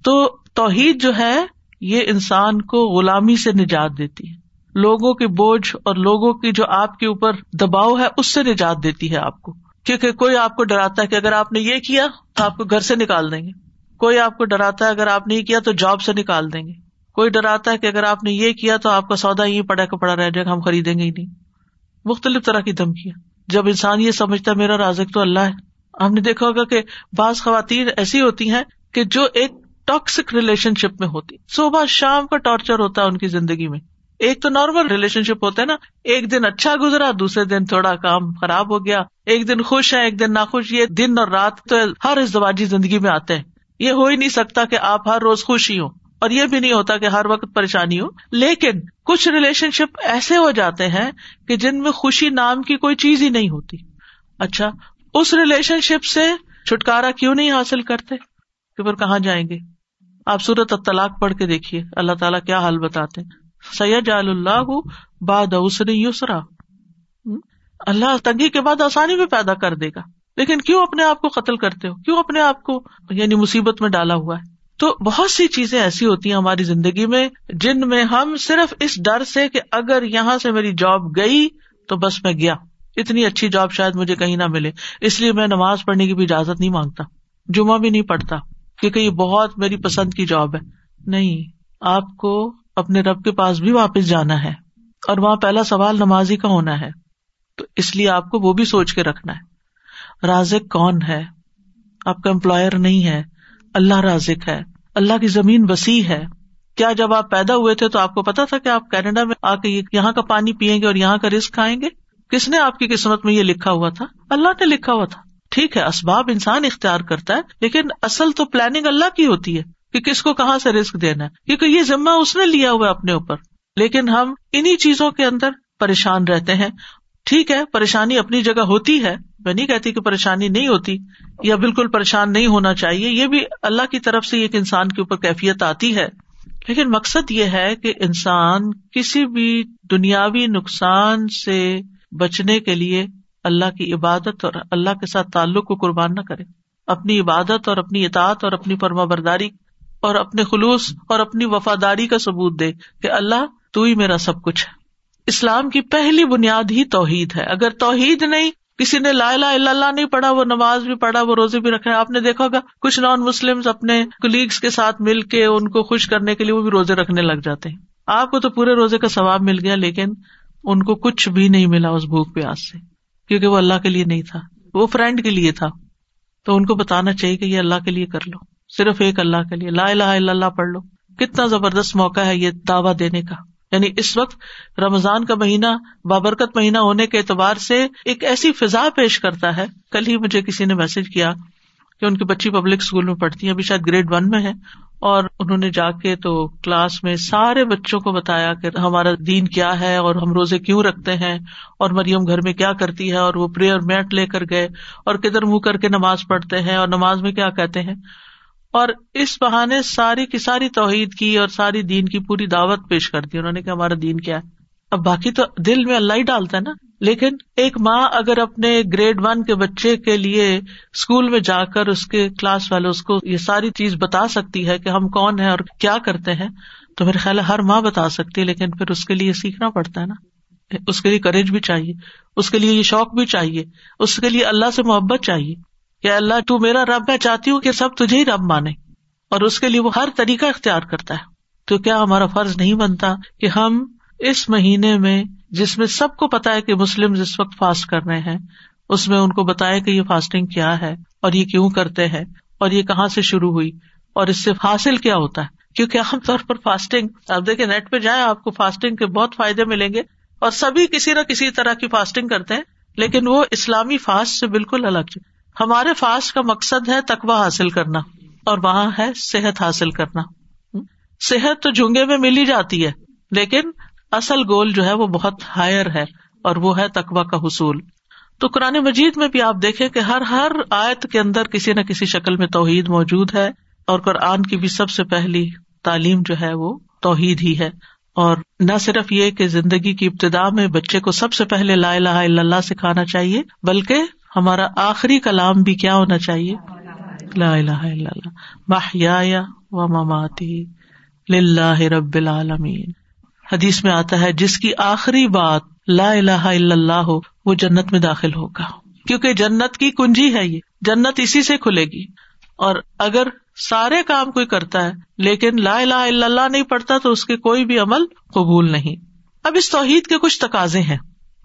تو توحید جو ہے، یہ انسان کو غلامی سے نجات دیتی ہے۔ لوگوں کے بوجھ اور لوگوں کی جو آپ کے اوپر دباؤ ہے، اس سے نجات دیتی ہے آپ کو۔ کیونکہ کوئی آپ کو ڈراتا ہے کہ اگر آپ نے یہ کیا، تو آپ کو گھر سے نکال دیں گے۔ کوئی آپ کو ڈراتا ہے، اگر آپ نے یہ کیا، تو جاب سے نکال دیں گے۔ کوئی ڈراتا ہے کہ اگر آپ نے یہ کیا، تو آپ کا سودا یہ پڑا کا پڑا رہ جائے گا، ہم خریدیں گے ہی نہیں۔ مختلف طرح کی دھمکیاں۔ جب انسان یہ سمجھتا ہے میرا رازق تو اللہ ہے، ہم نے دیکھا ہوگا کہ بعض خواتین ایسی ہوتی ہیں کہ جو ایک ٹاکسک ریلیشن شپ میں ہوتی۔ صبح شام کا ٹارچر ہوتا ہے ان کی زندگی میں۔ ایک تو نارمل ریلیشن شپ ہوتا ہے نا، ایک دن اچھا گزرا، دوسرے دن تھوڑا کام خراب ہو گیا، ایک دن خوش ہے ایک دن ناخوش۔ یہ دن اور رات تو ہر ازدواجی زندگی میں آتے ہیں۔ یہ ہو ہی نہیں سکتا کہ آپ ہر روز خوش ہی ہوں۔ اور یہ بھی نہیں ہوتا کہ ہر وقت پریشانی ہو، لیکن کچھ ریلیشن شپ ایسے ہو جاتے ہیں کہ جن میں خوشی نام کی کوئی چیز ہی نہیں ہوتی۔ اچھا اس ریلیشن شپ سے چھٹکارا کیوں نہیں حاصل کرتے؟ کہ پھر کہاں جائیں گے؟ آپ سورت طلاق پڑھ کے دیکھیے، اللہ تعالیٰ کیا حال بتاتے سید اللہ باد یسرا اللہ تنگی کے بعد آسانی بھی پیدا کر دے گا۔ لیکن کیوں اپنے آپ کو قتل کرتے ہو؟ کیوں اپنے آپ کو یعنی مصیبت میں ڈالا ہوا ہے؟ تو بہت سی چیزیں ایسی ہوتی ہیں ہماری زندگی میں جن میں ہم صرف اس ڈر سے کہ اگر یہاں سے میری جاب گئی تو بس میں گیا۔ اتنی اچھی جاب شاید مجھے کہیں نہ ملے۔ اس لیے میں نماز پڑھنے کی بھی اجازت نہیں مانگتا۔ جمعہ بھی نہیں پڑھتا کیونکہ یہ بہت میری پسند کی جاب ہے۔ نہیں، آپ کو اپنے رب کے پاس بھی واپس جانا ہے اور وہاں پہلا سوال نمازی کا ہونا ہے۔ تو اس لیے آپ کو وہ بھی سوچ کے رکھنا ہے۔ رازق کون ہے؟ آپ کا امپلائر نہیں ہے۔ اللہ رازق ہے، اللہ کی زمین وسیع ہے۔ کیا جب آپ پیدا ہوئے تھے تو آپ کو پتا تھا کہ آپ کینیڈا میں آ کے یہاں کا پانی پیئیں گے اور یہاں کا رسک کھائیں گے؟ کس نے آپ کی قسمت میں یہ لکھا ہوا تھا؟ اللہ نے لکھا ہوا تھا۔ ٹھیک ہے، اسباب انسان اختیار کرتا ہے، لیکن اصل تو پلاننگ اللہ کی ہوتی ہے کہ کس کو کہاں سے رسک دینا ہے، کیونکہ یہ ذمہ اس نے لیا ہوا اپنے اوپر۔ لیکن ہم انہیں چیزوں کے اندر پریشان رہتے ہیں۔ ٹھیک ہے، پریشانی اپنی جگہ ہوتی ہے میں نہیں کہتی کہ پریشانی نہیں ہوتی یا بالکل پریشان نہیں ہونا چاہیے، یہ بھی اللہ کی طرف سے ایک انسان کے اوپر کیفیت آتی ہے۔ لیکن مقصد یہ ہے کہ انسان کسی بھی دنیاوی نقصان سے بچنے کے لیے اللہ کی عبادت اور اللہ کے ساتھ تعلق کو قربان نہ کرے۔ اپنی عبادت اور اپنی اطاعت اور اپنی فرما برداری اور اپنے خلوص اور اپنی وفاداری کا ثبوت دے کہ اللہ تو ہی میرا سب کچھ ہے۔ اسلام کی پہلی بنیاد ہی توحید ہے۔ اگر توحید نہیں کسی نے لا لا اللہ نہیں پڑھا، وہ نماز بھی پڑھا، وہ روزے بھی رکھا آپ نے دیکھا ہوگا، کچھ نان مسلم اپنے کلیگس کے ساتھ مل کے ان کو خوش کرنے کے لیے وہ بھی روزے رکھنے لگ جاتے ہیں۔ آپ کو تو پورے روزے کا ثواب مل گیا، لیکن ان کو کچھ بھی نہیں ملا اس بھوک پیاس سے، کیونکہ وہ اللہ کے لیے نہیں تھا۔ وہ فرینڈ کے لیے تھا۔ تو ان کو بتانا چاہیے کہ یہ اللہ کے لیے کر لو۔ صرف ایک اللہ کے لیے۔ لا الہ الا اللہ پڑھ لو۔ کتنا زبردست موقع ہے یہ دعوی دینے کا۔ یعنی اس وقت رمضان کا مہینہ، بابرکت مہینہ ہونے کے اعتبار سے ایک ایسی فضا پیش کرتا ہے۔ کل ہی مجھے کسی نے میسج کیا کہ ان کی بچی پبلک اسکول میں پڑھتی ہیں، ابھی شاید گریڈ ون میں ہے۔ اور انہوں نے جا کے تو کلاس میں سارے بچوں کو بتایا کہ ہمارا دین کیا ہے اور ہم روزے کیوں رکھتے ہیں اور مریم گھر میں کیا کرتی ہے اور وہ پریئر میٹ لے کر گئے اور کدھر منہ کر کے نماز پڑھتے ہیں اور نماز میں کیا کہتے ہیں۔ اور اس بہانے ساری کی ساری توحید کی اور ساری دین کی پوری دعوت پیش کر دی۔ انہوں نے کہ ہمارا دین کیا ہے؟ اب باقی تو دل میں اللہ ہی ڈالتا ہے نا۔ لیکن ایک ماں اگر اپنے گریڈ ون کے بچے کے لیے اسکول میں جا کر اس کے کلاس والے اس کو یہ ساری چیز بتا سکتی ہے کہ ہم کون ہے اور کیا کرتے ہیں، تو میرے خیال ہے ہر ماں بتا سکتی ہے، لیکن پھر اس کے لیے سیکھنا پڑتا ہے نا۔ اس کے لیے کریج بھی چاہیے، اس کے لیے یہ شوق بھی چاہیے، اس کے لیے اللہ سے محبت چاہیے۔ کہ اللہ، تو میرا رب، میں چاہتی ہوں کہ سب تجھے ہی رب مانے۔ اور اس کے لیے وہ ہر طریقہ اختیار کرتا ہے۔ تو کیا ہمارا فرض نہیں بنتا کہ ہم اس مہینے میں، جس میں سب کو پتا ہے کہ مسلم جس وقت فاسٹ کر رہے ہیں، اس میں ان کو بتایا کہ یہ فاسٹنگ کیا ہے اور یہ کیوں کرتے ہیں اور یہ کہاں سے شروع ہوئی اور اس سے حاصل کیا ہوتا ہے۔ کیونکہ عام طور پر فاسٹنگ، آپ دیکھیں نیٹ پہ جائیں، آپ کو فاسٹنگ کے بہت فائدے ملیں گے اور سبھی کسی نہ کسی طرح کی فاسٹنگ کرتے ہیں، لیکن وہ اسلامی فاسٹ سے بالکل الگ ہمارے فاسٹ کا مقصد ہے تقوا حاصل کرنا اور وہاں ہے صحت حاصل کرنا۔ صحت تو جھونگے میں مل ہی جاتی ہے، لیکن اصل گول جو ہے وہ بہت ہائر ہے اور وہ ہے تقوا کا حصول۔ تو قرآن مجید میں بھی آپ دیکھیں کہ ہر ہر آیت کے اندر کسی نہ کسی شکل میں توحید موجود ہے اور قرآن کی بھی سب سے پہلی تعلیم جو ہے وہ توحید ہی ہے۔ اور نہ صرف یہ کہ زندگی کی ابتدا میں بچے کو سب سے پہلے لا الہ الا اللہ سکھانا چاہیے، بلکہ ہمارا آخری کلام بھی کیا ہونا چاہیے؟ لا الہ الا اللہ۔ محیا و مماتی للہ رب العالمین۔ حدیث میں آتا ہے، جس کی آخری بات لا الہ الا اللہ ہو، وہ جنت میں داخل ہوگا۔ کیونکہ جنت کی کنجی ہے یہ۔ جنت اسی سے کھلے گی۔ اور اگر سارے کام کوئی کرتا ہے، لیکن لا الہ الا اللہ نہیں پڑتا تو اس کے کوئی بھی عمل قبول نہیں۔ اب اس توحید کے کچھ تقاضے ہیں۔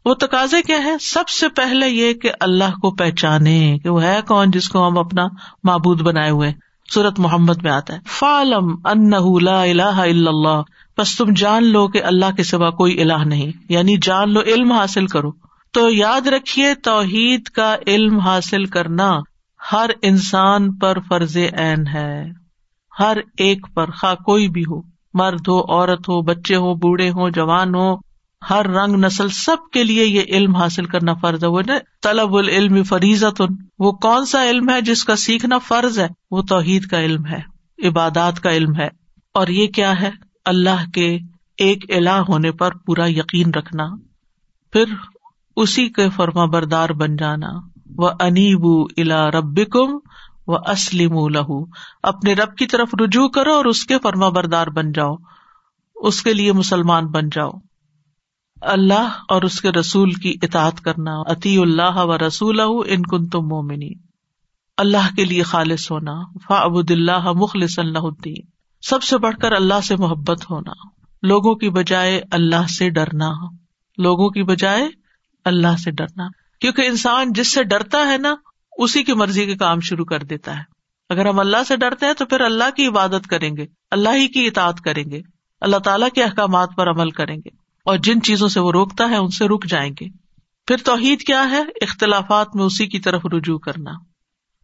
وہ تقاضے کیا ہے سب سے پہلے یہ کہ اللہ کو پہچانے کہ وہ ہے کون جس کو ہم اپنا معبود بنائے ہوئے سورت محمد میں آتا ہے۔ فالم ان لا الہ الا اللہ۔ بس تم جان لو کہ اللہ کے سوا کوئی الہ نہیں۔ یعنی جان لو، علم حاصل کرو۔ تو یاد رکھیے، توحید کا علم حاصل کرنا ہر انسان پر فرض عین ہے۔ ہر ایک پر خا کوئی بھی ہو۔ مرد ہو، عورت ہو، بچے ہو، بوڑھے ہو، جوان ہو ہر رنگ نسل سب کے لیے یہ علم حاصل کرنا فرض ہے۔ وہ نا طلب العلم فریضت وہ کون سا علم ہے جس کا سیکھنا فرض ہے؟ وہ توحید کا علم ہے، عبادات کا علم ہے۔ اور یہ کیا ہے؟ اللہ کے ایک الہ ہونے پر پورا یقین رکھنا۔ پھر اسی کے فرما بردار بن جانا۔ وہ انیبو الا رب کم و اسلم لہو اپنے رب کی طرف رجوع کرو اور اس کے فرما بردار بن جاؤ۔ اس کے لیے مسلمان بن جاؤ۔ اللہ اور اس کے رسول کی اطاعت کرنا۔ عطی اللہ و رسول ان کن تم مومنی اللہ کے لیے خالص ہونا۔ فا ابود اللہ مخلص اللہ الدین۔ سب سے بڑھ کر اللہ سے محبت ہونا۔ لوگوں کی بجائے اللہ سے ڈرنا۔ لوگوں کی بجائے اللہ سے ڈرنا۔ کیونکہ انسان جس سے ڈرتا ہے نا، اسی کی مرضی کے کام شروع کر دیتا ہے۔ اگر ہم اللہ سے ڈرتے ہیں تو پھر اللہ کی عبادت کریں گے۔ اللہ ہی کی اطاعت کریں گے۔ اللہ تعالیٰ کے احکامات پر عمل کریں گے۔ اور جن چیزوں سے وہ روکتا ہے ان سے رک جائیں گے۔ پھر توحید کیا ہے؟ اختلافات میں اسی کی طرف رجوع کرنا۔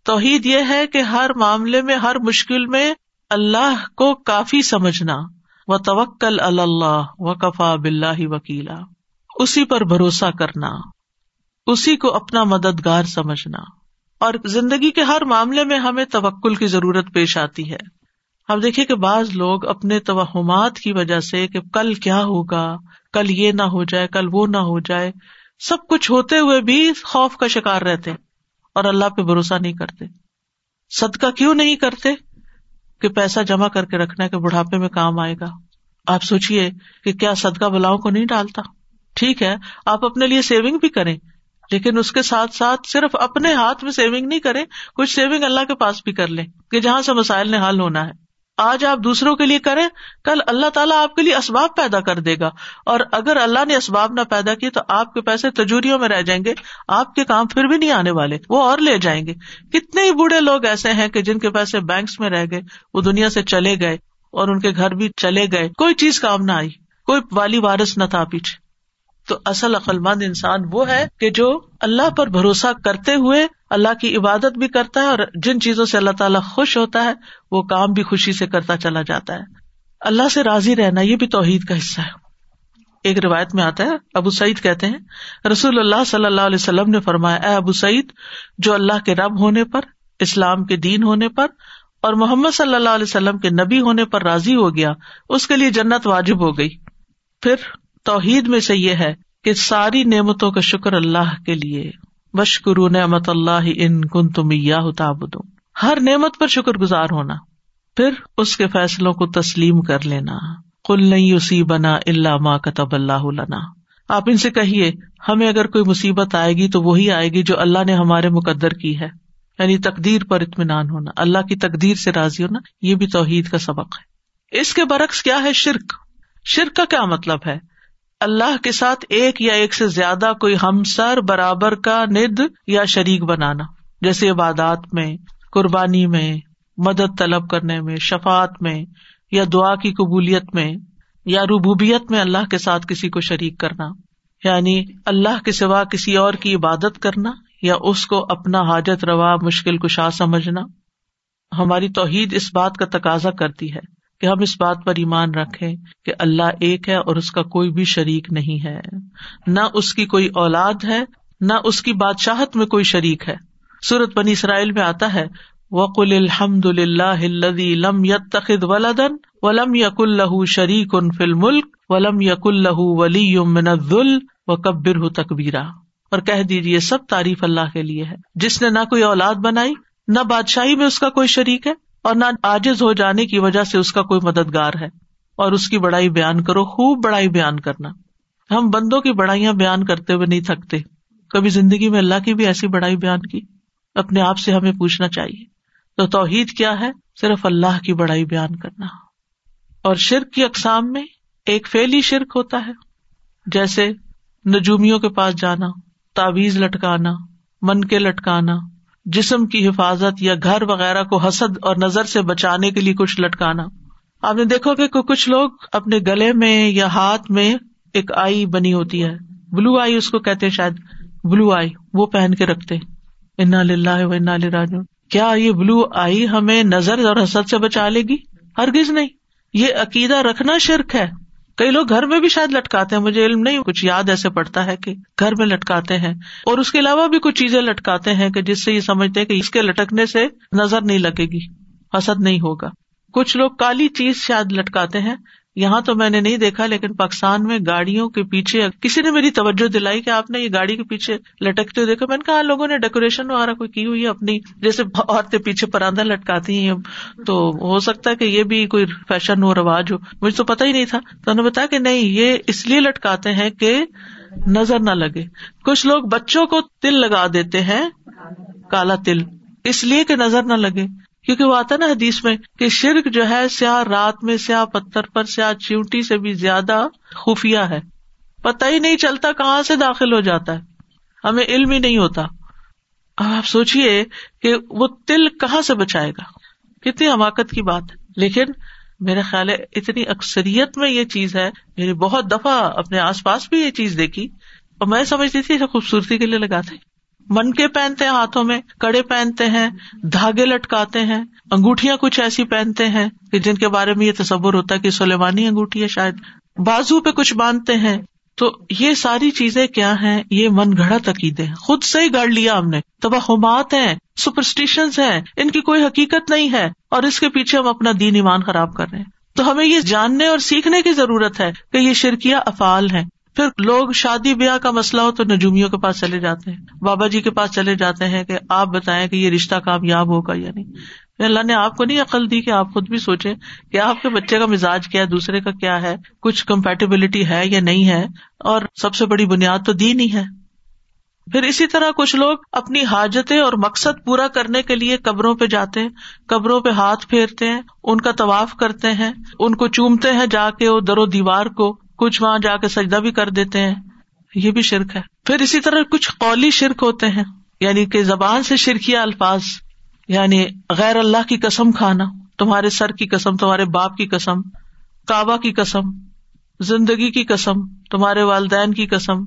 توحید یہ ہے کہ ہر معاملے میں، ہر مشکل میں اللہ کو کافی سمجھنا۔ و توکل اللہ و کفا بلّہ وکیلا اسی پر بھروسہ کرنا۔ اسی کو اپنا مددگار سمجھنا۔ اور زندگی کے ہر معاملے میں ہمیں توکل کی ضرورت پیش آتی ہے۔ ہم دیکھیں کہ بعض لوگ اپنے توہمات کی وجہ سے کہ کل کیا ہوگا کل یہ نہ ہو جائے، کل وہ نہ ہو جائے۔ سب کچھ ہوتے ہوئے بھی خوف کا شکار رہتے اور اللہ پہ بھروسہ نہیں کرتے۔ صدقہ کیوں نہیں کرتے؟ کہ پیسہ جمع کر کے رکھنا کہ بڑھاپے میں کام آئے گا۔ آپ سوچیے کہ کیا صدقہ بلاؤ کو نہیں ڈالتا۔ ٹھیک ہے، آپ اپنے لیے سیونگ بھی کریں، لیکن اس کے ساتھ ساتھ صرف اپنے ہاتھ میں سیونگ نہیں کرے کچھ سیونگ اللہ کے پاس بھی کر لیں کہ جہاں سے مسائل نے حل ہونا ہے۔ آج آپ دوسروں کے لیے کریں، کل اللہ تعالیٰ آپ کے لیے اسباب پیدا کر دے گا۔ اور اگر اللہ نے اسباب نہ پیدا کیے تو آپ کے پیسے تجوریوں میں رہ جائیں گے، آپ کے کام پھر بھی نہیں آنے والے، وہ اور لے جائیں گے۔ کتنے ہی بوڑھے لوگ ایسے ہیں کہ جن کے پیسے بینکس میں رہ گئے، وہ دنیا سے چلے گئے اور ان کے گھر بھی چلے گئے، کوئی چیز کام نہ آئی، کوئی والی وارث نہ تھا پیچھے۔ تو اصل عقلمند انسان وہ ہے کہ جو اللہ پر بھروسہ کرتے ہوئے اللہ کی عبادت بھی کرتا ہے اور جن چیزوں سے اللہ تعالیٰ خوش ہوتا ہے، وہ کام بھی خوشی سے کرتا چلا جاتا ہے۔ اللہ سے راضی رہنا یہ بھی توحید کا حصہ ہے۔ ایک روایت میں آتا ہے، ابو سعید کہتے ہیں، رسول اللہ صلی اللہ علیہ وسلم نے فرمایا، اے ابو سعید، جو اللہ کے رب ہونے پر، اسلام کے دین ہونے پر اور محمد صلی اللہ علیہ وسلم کے نبی ہونے پر راضی ہو گیا، اس کے لیے جنت واجب ہو گئی۔ پھر توحید میں سے یہ ہے کہ ساری نعمتوں کا شکر اللہ کے لیے۔ بشکر نعمت اللہ ان کن تم یا ہر نعمت پر شکر گزار ہونا۔ پھر اس کے فیصلوں کو تسلیم کر لینا۔ کل نہیں اسی بنا اللہ ماں کتب اللہ لنا۔ آپ ان سے کہیے، ہمیں اگر کوئی مصیبت آئے گی تو وہی آئے گی جو اللہ نے ہمارے مقدر کی ہے۔ یعنی تقدیر پر اطمینان ہونا۔ اللہ کی تقدیر سے راضی ہونا، یہ بھی توحید کا سبق ہے۔ اس کے برعکس کیا ہے شرک؟ شرک کا کیا مطلب ہے؟ اللہ کے ساتھ ایک یا ایک سے زیادہ کوئی ہمسر، برابر کا ند یا شریک بنانا۔ جیسے عبادات میں، قربانی میں، مدد طلب کرنے میں شفات میں یا دعا کی قبولیت میں یا ربوبیت میں اللہ کے ساتھ کسی کو شریک کرنا۔ یعنی اللہ کے سوا کسی اور کی عبادت کرنا یا اس کو اپنا حاجت روا، مشکل کشا سمجھنا۔ ہماری توحید اس بات کا تقاضا کرتی ہے۔ کہ ہم اس بات پر ایمان رکھے کہ اللہ ایک ہے اور اس کا کوئی بھی شریک نہیں ہے۔ نہ اس کی کوئی اولاد ہے، نہ اس کی بادشاہت میں کوئی شریک ہے۔ سورت بنی اسرائیل میں آتا ہے، وقل الحمد للہ لم یت تخد ولدن ولم یق اللہ شریک ان فل ملک ولم یق اللہ ولی من الذل و کبر تکبیرا اور کہہ دیجیے سب تعریف اللہ کے لیے ہے۔ جس نے نہ کوئی اولاد بنائی، نہ بادشاہی میں اس کا کوئی شریک ہے۔ اور نہ آجز ہو جانے کی وجہ سے اس کا کوئی مددگار ہے۔ اور اس کی بڑائی بیان کرو، خوب بڑائی بیان کرنا۔ ہم بندوں کی بڑائیاں بیان کرتے ہوئے نہیں تھکتے۔ کبھی زندگی میں اللہ کی بھی ایسی بڑائی بیان کی۔ اپنے آپ سے ہمیں پوچھنا چاہیے۔ تو توحید کیا ہے؟ صرف اللہ کی بڑائی بیان کرنا۔ اور شرک کی اقسام میں ایک فیلی شرک ہوتا ہے۔ جیسے نجومیوں کے پاس جانا تعویز لٹکانا من کے لٹکانا جسم کی حفاظت یا گھر وغیرہ کو حسد اور نظر سے بچانے کے لیے کچھ لٹکانا۔ آپ نے دیکھو کہ کچھ لوگ اپنے گلے میں یا ہاتھ میں ایک آئی بنی ہوتی ہے۔ بلو آئی اس کو کہتے شاید۔ بلو آئی، وہ پہن کے رکھتے۔ انا للہ و انا راج کیا یہ بلو آئی ہمیں نظر اور حسد سے بچا لے گی؟ ہرگز نہیں۔ یہ عقیدہ رکھنا شرک ہے۔ کئی لوگ گھر میں بھی شاید لٹکاتے ہیں، مجھے علم نہیں، کچھ یاد ایسے پڑتا ہے کہ گھر میں لٹکاتے ہیں۔ اور اس کے علاوہ بھی کچھ چیزیں لٹکاتے ہیں کہ جس سے یہ سمجھتے ہیں کہ اس کے لٹکنے سے نظر نہیں لگے گی، حسد نہیں ہوگا۔ کچھ لوگ کالی چیز شاید لٹکاتے ہیں یہاں تو میں نے نہیں دیکھا، لیکن پاکستان میں گاڑیوں کے پیچھے، کسی نے میری توجہ دلائی کہ آپ نے یہ گاڑی کے پیچھے لٹکتے دیکھا۔ میں نے کہا، لوگوں نے ڈیکوریشن وغیرہ کوئی کی ہوئی ہے؟ اپنی جیسے عورتیں پیچھے پراندہ لٹکاتی ہیں۔ تو ہو سکتا ہے کہ یہ بھی کوئی فیشن ہو، رواج ہو۔ مجھے تو پتا ہی نہیں تھا۔ تو انہوں نے بتایا کہ نہیں، یہ اس لیے لٹکاتے ہیں کہ نظر نہ لگے۔ کچھ لوگ بچوں کو تل لگا دیتے ہیں، کالا تل۔ اس لیے کہ نظر نہ لگے۔ کیونکہ وہ آتا نا حدیث میں کہ شرک جو ہے سیاہ رات میں، سیاہ پتھر پر، سیاہ چیونٹی سے بھی زیادہ خفیہ ہے۔ پتہ ہی نہیں چلتا کہاں سے داخل ہو جاتا ہے۔ ہمیں علم ہی نہیں ہوتا۔ اب آپ سوچیے کہ وہ تل کہاں سے بچائے گا۔ کتنی حماقت کی بات۔ ہے لیکن میرا خیال ہے اتنی اکثریت میں یہ چیز ہے۔ میری بہت دفعہ اپنے آس پاس بھی یہ چیز دیکھی۔ اور میں سمجھتی تھی خوبصورتی کے لیے لگاتے۔ من کے پہنتے ہیں ہاتھوں میں، کڑے پہنتے ہیں، دھاگے لٹکاتے ہیں انگوٹیاں کچھ ایسی پہنتے ہیں کہ جن کے بارے میں یہ تصور ہوتا ہے کہ سلیمانی انگوٹھی ہے شاید۔ بازو پہ کچھ باندھتے ہیں۔ تو یہ ساری چیزیں کیا ہیں؟ یہ من گڑا عقیدے ہیں۔ خود سے ہی گڑ لیا ہم نے۔ توہمات ہیں سپرسٹیشن ہیں۔ ان کی کوئی حقیقت نہیں ہے۔ اور اس کے پیچھے ہم اپنا دین ایمان خراب کر رہے ہیں۔ تو ہمیں یہ جاننے اور سیکھنے کی ضرورت ہے کہ یہ شرکیاں افعال ہیں۔ پھر لوگ شادی بیاہ کا مسئلہ ہو تو نجومیوں کے پاس چلے جاتے ہیں۔ بابا جی کے پاس چلے جاتے ہیں کہ آپ بتائیں کہ یہ رشتہ کامیاب ہوگا یا نہیں۔ اللہ نے آپ کو نہیں عقل دی کہ آپ خود بھی سوچے کہ آپ کے بچے کا مزاج کیا ہے، دوسرے کا کیا ہے، کچھ کمپیٹیبلٹی ہے یا نہیں ہے۔ اور سب سے بڑی بنیاد تو دین ہی ہے۔ پھر اسی طرح کچھ لوگ اپنی حاجتیں اور مقصد پورا کرنے کے لیے قبروں پہ جاتے ہیں، قبروں پہ ہاتھ پھیرتے ہیں، ان کا طواف کرتے ہیں، ان کو چومتے ہیں جا کے وہ در و دیوار کو۔ کچھ وہاں جا کے سجدہ بھی کر دیتے ہیں۔ یہ بھی شرک ہے۔ پھر اسی طرح کچھ قولی شرک ہوتے ہیں۔ یعنی کہ زبان سے شرکیا الفاظ۔ یعنی غیر اللہ کی قسم کھانا، تمہارے سر کی قسم، تمہارے باپ کی قسم، کعبہ کی قسم، زندگی کی قسم، تمہارے والدین کی قسم۔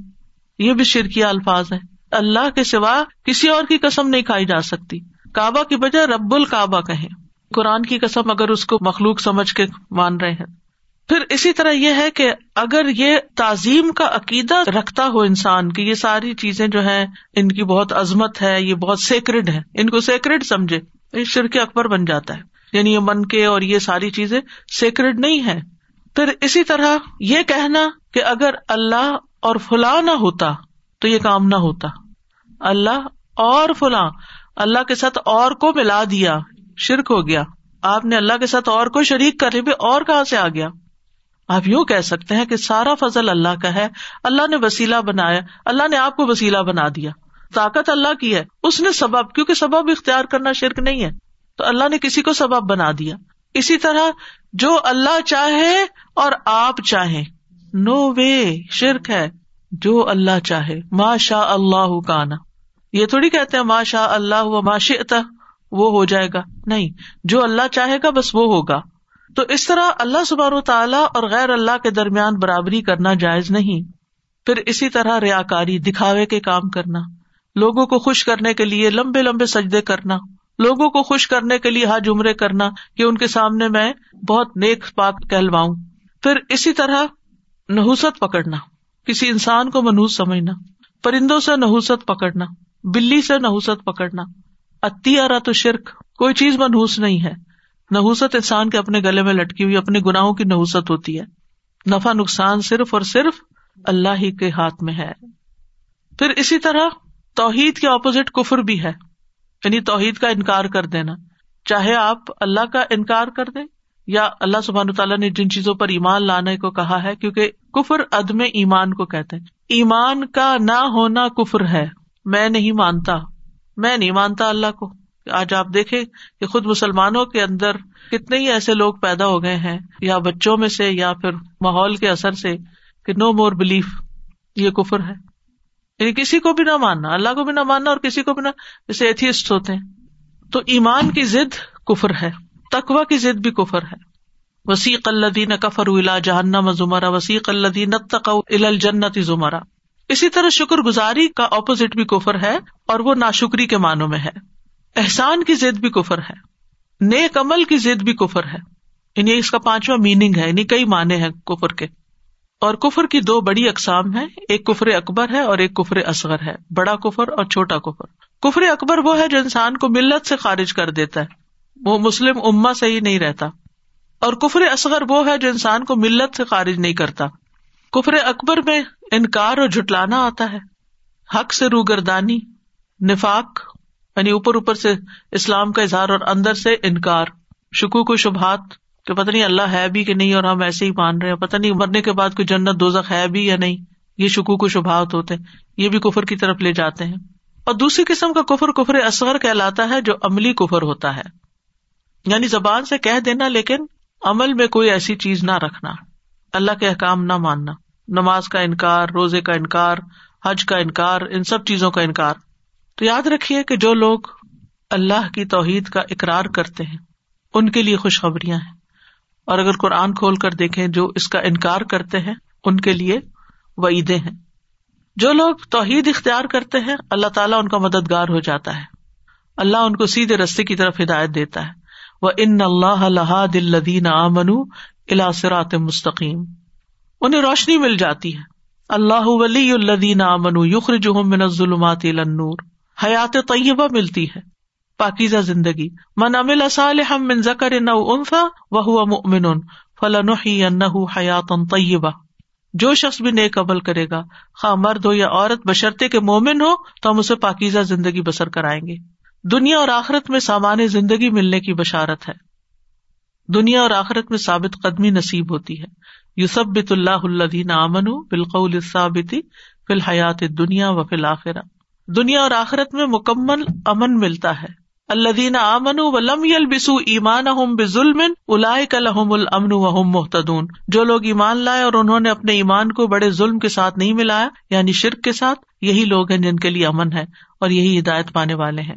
یہ بھی شرکیا الفاظ ہے اللہ کے سوا کسی اور کی قسم نہیں کھائی جا سکتی۔ کعبہ کی بجائے رب الکعبہ کہیں۔ قرآن کی قسم اگر اس کو مخلوق سمجھ کے مان رہے ہیں۔ پھر اسی طرح یہ ہے کہ اگر یہ تعظیم کا عقیدہ رکھتا ہو انسان کی یہ ساری چیزیں جو ہے ان کی بہت عظمت ہے، یہ بہت سیکرڈ ہے ان کو سیکرڈ سمجھے شرک اکبر بن جاتا ہے۔ یعنی یہ من کے اور یہ ساری چیزیں سیکرڈ نہیں ہے پھر اسی طرح یہ کہنا کہ اگر اللہ اور فلاں نہ ہوتا تو یہ کام نہ ہوتا۔ اللہ اور فلاں، اللہ کے ساتھ اور کو ملا دیا، شرک ہو گیا۔ آپ نے اللہ کے ساتھ اور کو شریک کر بھی اور کہاں سے آ گیا؟ آپ یوں کہہ سکتے ہیں کہ سارا فضل اللہ کا ہے، اللہ نے وسیلہ بنایا، اللہ نے آپ کو وسیلہ بنا دیا۔ طاقت اللہ کی ہے، اس نے سبب، کیونکہ سبب اختیار کرنا شرک نہیں ہے۔ تو اللہ نے کسی کو سبب بنا دیا۔ اسی طرح جو اللہ چاہے اور آپ چاہیں۔ نو وے شرک ہے۔ جو اللہ چاہے۔ ماں شاہ اللہ کانا۔ یہ تھوڑی کہتے ہیں ماں شاہ اللہ ماں شتا وہ ہو جائے گا۔ نہیں، جو اللہ چاہے گا، بس وہ ہوگا۔ تو اس طرح اللہ سبار و تعالیٰ اور غیر اللہ کے درمیان برابری کرنا جائز نہیں۔ پھر اسی طرح ریا کاری دکھاوے کے کام کرنا، لوگوں کو خوش کرنے کے لیے لمبے لمبے سجدے کرنا، لوگوں کو خوش کرنے کے لیے ہاتھ جمرے کرنا کہ ان کے سامنے میں بہت نیک پاک کہلواؤں۔ پھر اسی طرح نحوست پکڑنا، کسی انسان کو منحوس سمجھنا، پرندوں سے نحوست پکڑنا، بلی سے نحوست پکڑنا اتیارا تو شرک، کوئی چیز منحوس نہیں ہے۔ نحوست انسان کے اپنے گلے میں لٹکی ہوئی، اپنے گناہوں کی نحوست ہوتی ہے۔ نفع نقصان صرف اور صرف اللہ ہی کے ہاتھ میں ہے۔ پھر اسی طرح توحید کے اپوزٹ کفر بھی ہے۔ یعنی توحید کا انکار کر دینا۔ چاہے آپ اللہ کا انکار کر دیں یا اللہ سبحان تعالیٰ نے جن چیزوں پر ایمان لانے کو کہا ہے، کیونکہ کفر عدم ایمان کو کہتے ہیں۔ ایمان کا نہ ہونا کفر ہے۔ میں نہیں مانتا۔ میں نہیں مانتا اللہ کو۔ آج آپ دیکھے کہ خود مسلمانوں کے اندر کتنے ہی ایسے لوگ پیدا ہو گئے ہیں، یا بچوں میں سے، یا پھر ماحول کے اثر سے، کہ نو مور بلیف یہ کفر ہے۔ یعنی کسی کو بھی نہ ماننا، اللہ کو بھی نہ ماننا اور کسی کو بھی نہ، جیسے ایتھیسٹ ہوتے ہیں۔ تو ایمان کی ضد کفر ہے تقوا کی ضد بھی کفر ہے۔ وسیق اللہ کفر الا جہنم زمرا، وسیق اللہ تقو ال زمرا۔ اسی طرح شکر گزاری کا اپوزٹ بھی کفر ہے اور وہ ناشکری کے معنوں میں ہے۔ احسان کی ضد بھی کفر ہے، نیک عمل کی ضد بھی کفر ہے۔ یعنی اس کا پانچواں میننگ ہے یعنی کئی معنی ہے کفر کے۔ اور کفر کی دو بڑی اقسام ہے ایک کفر اکبر ہے اور ایک کفر اصغر ہے۔ بڑا کفر اور چھوٹا کفر۔ کفر اکبر وہ ہے جو انسان کو ملت سے خارج کر دیتا ہے۔ وہ مسلم اما سے ہی نہیں رہتا۔ اور کفر اصغر وہ ہے جو انسان کو ملت سے خارج نہیں کرتا۔ کفر اکبر میں انکار اور جٹلانا آتا ہے۔ حق سے روگردانی، نفاق یعنی اوپر اوپر سے اسلام کا اظہار اور اندر سے انکار شکو کو شبہات کہ پتہ نہیں اللہ ہے بھی کہ نہیں اور ہم ایسے ہی مان رہے ہیں۔ پتہ نہیں مرنے کے بعد کوئی جنت دوزخ ہے بھی یا نہیں۔ یہ شکو کو شبہات ہوتے یہ بھی کفر کی طرف لے جاتے ہیں۔ اور دوسری قسم کا کفر کفر اصغر کہلاتا ہے جو عملی کفر ہوتا ہے۔ یعنی زبان سے کہہ دینا لیکن عمل میں کوئی ایسی چیز نہ رکھنا۔ اللہ کے احکام نہ ماننا۔ نماز کا انکار، روزے کا انکار، حج کا انکار، ان سب چیزوں کا انکار۔ تو یاد رکھیے کہ جو لوگ اللہ کی توحید کا اقرار کرتے ہیں، ان کے لیے خوشخبریاں ہیں۔ اور اگر قرآن کھول کر دیکھیں جو اس کا انکار کرتے ہیں، ان کے لیے وعیدیں ہیں۔ جو لوگ توحید اختیار کرتے ہیں، اللہ تعالیٰ ان کا مددگار ہو جاتا ہے۔ اللہ ان کو سیدھے رستے کی طرف ہدایت دیتا ہے۔ وہ ان اللہ اللہ دل آمن الاثرات مستقیم انہیں روشنی مل جاتی ہے۔ اللہ ولی الدین امن یخر من الظلمات الى النور۔ حیات طیبہ ملتی ہے، پاکیزہ زندگی۔ من امل صالحا من ذکر نو انفا وهو مؤمن فلنحيينه حیات طیبہ۔ جو شخص بھی نیک عمل کرے گا، خواہ مرد ہو یا عورت بشرتے کے مومن ہو، تو ہم اسے پاکیزہ زندگی بسر کرائیں گے۔ دنیا اور آخرت میں سامان زندگی ملنے کی بشارت ہے۔ دنیا اور آخرت میں ثابت قدمی نصیب ہوتی ہے۔ یوسبت اللہ الدین امن بالقول ثابتی فی الحیات دنیا و فی الآخرہ دنیا اور آخرت میں مکمل امن ملتا ہے۔ اللہ دین امن و لم بسو ایمان ظلم الحم الامن و محتدون جو لوگ ایمان لائے اور انہوں نے اپنے ایمان کو بڑے ظلم کے ساتھ نہیں ملایا یعنی شرک کے ساتھ، یہی لوگ ہیں جن کے لیے امن ہے اور یہی ہدایت پانے والے ہیں۔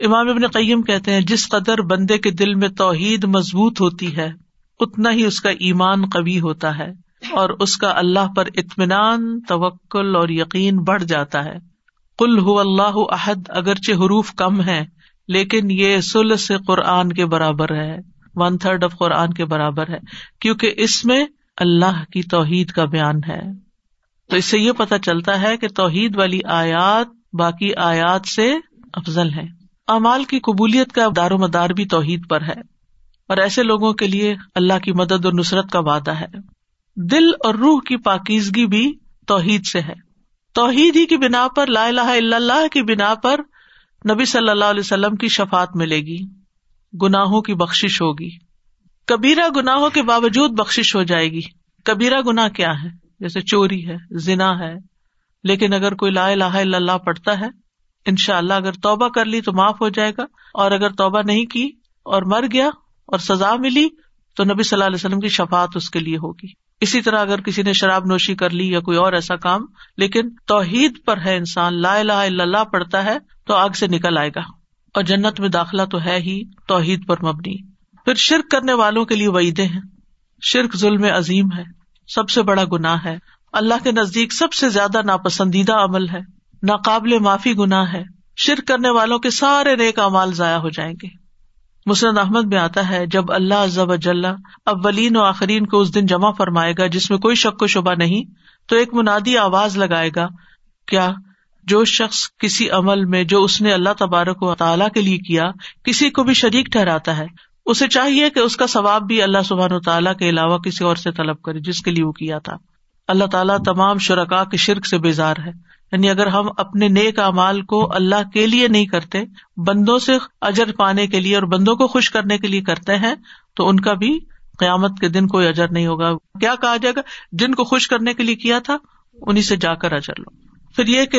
امام ابن قیم کہتے ہیں، جس قدر بندے کے دل میں توحید مضبوط ہوتی ہے، اتنا ہی اس کا ایمان قوی ہوتا ہے اور اس کا اللہ پر اطمینان، توکل اور یقین بڑھ جاتا ہے۔ کل ہو اللہ عہد اگرچہ حروف کم ہے لیکن یہ سل سے قرآن کے برابر ہے ون تھرڈ آف قرآن کے برابر ہے، کیونکہ اس میں اللہ کی توحید کا بیان ہے۔ تو اس سے یہ پتا چلتا ہے کہ توحید والی آیات باقی آیات سے افضل ہے امال کی قبولیت کا دار و مدار بھی توحید پر ہے۔ اور ایسے لوگوں کے لیے اللہ کی مدد اور نصرت کا وعدہ ہے۔ دل اور روح کی پاکیزگی بھی توحید سے ہے۔ توحید ہی کی بنا پر، لا الہ الا اللہ کی بنا پر نبی صلی اللہ علیہ وسلم کی شفات ملے گی، گناہوں کی بخش ہوگی۔ کبیرا گناہوں کے باوجود بخش ہو جائے گی۔ کبیرا گنا کیا ہے؟ جیسے چوری ہے، زنا ہے۔ لیکن اگر کوئی لا الہ الا اللہ پڑھتا ہے ان شاء اللہ اگر توبہ کر لی تو معاف ہو جائے گا۔ اور اگر توبہ نہیں کی اور مر گیا اور سزا ملی تو نبی صلی اللہ علیہ وسلم کی شفات اس کے لیے ہوگی۔ اسی طرح اگر کسی نے شراب نوشی کر لی یا کوئی اور ایسا کام، لیکن توحید پر ہے انسان، لا الہ الا اللہ پڑھتا ہے، تو آگ سے نکل آئے گا۔ اور جنت میں داخلہ تو ہے ہی توحید پر مبنی۔ پھر شرک کرنے والوں کے لیے وعیدے ہیں۔ شرک ظلم عظیم ہے۔ سب سے بڑا گناہ ہے۔ اللہ کے نزدیک سب سے زیادہ ناپسندیدہ عمل ہے۔ ناقابل معافی گناہ ہے۔ شرک کرنے والوں کے سارے نیک امال ضائع ہو جائیں گے۔ مسرد احمد میں آتا ہے، جب اللہ ضب اولین و آخرین کو اس دن جمع فرمائے گا جس میں کوئی شک و شبہ نہیں، تو ایک منادی آواز لگائے گا، کیا جو شخص کسی عمل میں جو اس نے اللہ تبارک و تعالیٰ کے لیے کیا، کسی کو بھی شریک ٹھہراتا ہے؟ اسے چاہیے کہ اس کا ثواب بھی اللہ سبحان و تعالیٰ کے علاوہ کسی اور سے طلب کرے، جس کے لیے وہ کیا تھا۔ اللہ تعالیٰ تمام شرکا کے شرک سے بیزار ہے۔ یعنی اگر ہم اپنے نیک امال کو اللہ کے لیے نہیں کرتے، بندوں سے اجر پانے کے لیے اور بندوں کو خوش کرنے کے لیے کرتے ہیں، تو ان کا بھی قیامت کے دن کوئی اجر نہیں ہوگا۔ کیا کہا جائے گا؟ جن کو خوش کرنے کے لیے کیا تھا انہیں سے جا کر اجر لو۔ پھر یہ کہ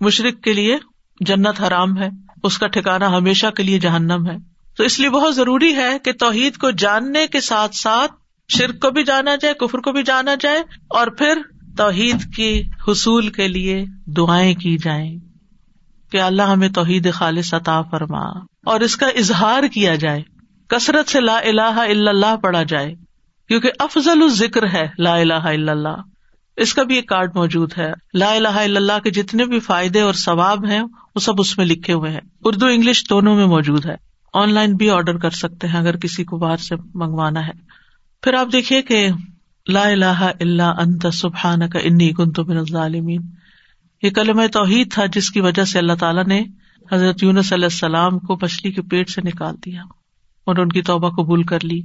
مشرق کے لیے جنت حرام ہے، اس کا ٹھکانا ہمیشہ کے لیے جہنم ہے۔ تو اس لیے بہت ضروری ہے کہ توحید کو جاننے کے ساتھ ساتھ شرک کو بھی جانا جائے، کفر کو بھی جانا جائے اور پھر توحید کے حصول کے لیے دعائیں کی جائیں۔ کہ اللہ ہمیں توحید خالص عطا فرما اور اس کا اظہار کیا جائے۔ کثرت سے لا الہ الا اللہ پڑھا جائے۔ کیونکہ افضل الذکر ہے لا الہ الا اللہ۔ اس کا بھی ایک کارڈ موجود ہے۔ لا الہ الا اللہ کے جتنے بھی فائدے اور ثواب ہیں، وہ سب اس میں لکھے ہوئے ہیں۔ اردو، انگلش دونوں میں موجود ہے۔ آن لائن بھی آرڈر کر سکتے ہیں اگر کسی کو باہر سے منگوانا ہے۔ پھر آپ دیکھیے کہ لا الہ الا انت سبحان کا انی کن تو بن الظالمین۔ یہ کلم توحید تھا جس کی وجہ سے اللہ تعالیٰ نے حضرت یونس علیہ السلام کو مچھلی کے پیٹ سے نکال دیا اور ان کی توبہ قبول کر لی۔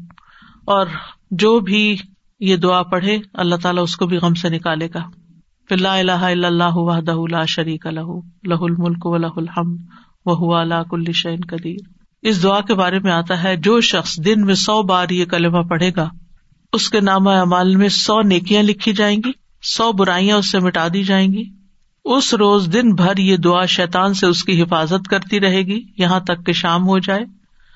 اور جو بھی یہ دعا پڑھے، اللہ تعالیٰ اس کو بھی غم سے نکالے گا۔ پھر لا الہ الا اللہ وحدہ لا شریک لہ لہ الملک و لہ الحمد وہ اللہ کل شعین قدیر۔ اس دعا کے بارے میں آتا ہے، جو شخص دن میں سو بار یہ کلمہ پڑھے گا اس کے نام اعمال میں سو نیکیاں لکھی جائیں گی، سو برائیاں اس سے مٹا دی جائیں گی۔ اس روز دن بھر یہ دعا شیتان سے اس کی حفاظت کرتی رہے گی، یہاں تک کہ شام ہو جائے۔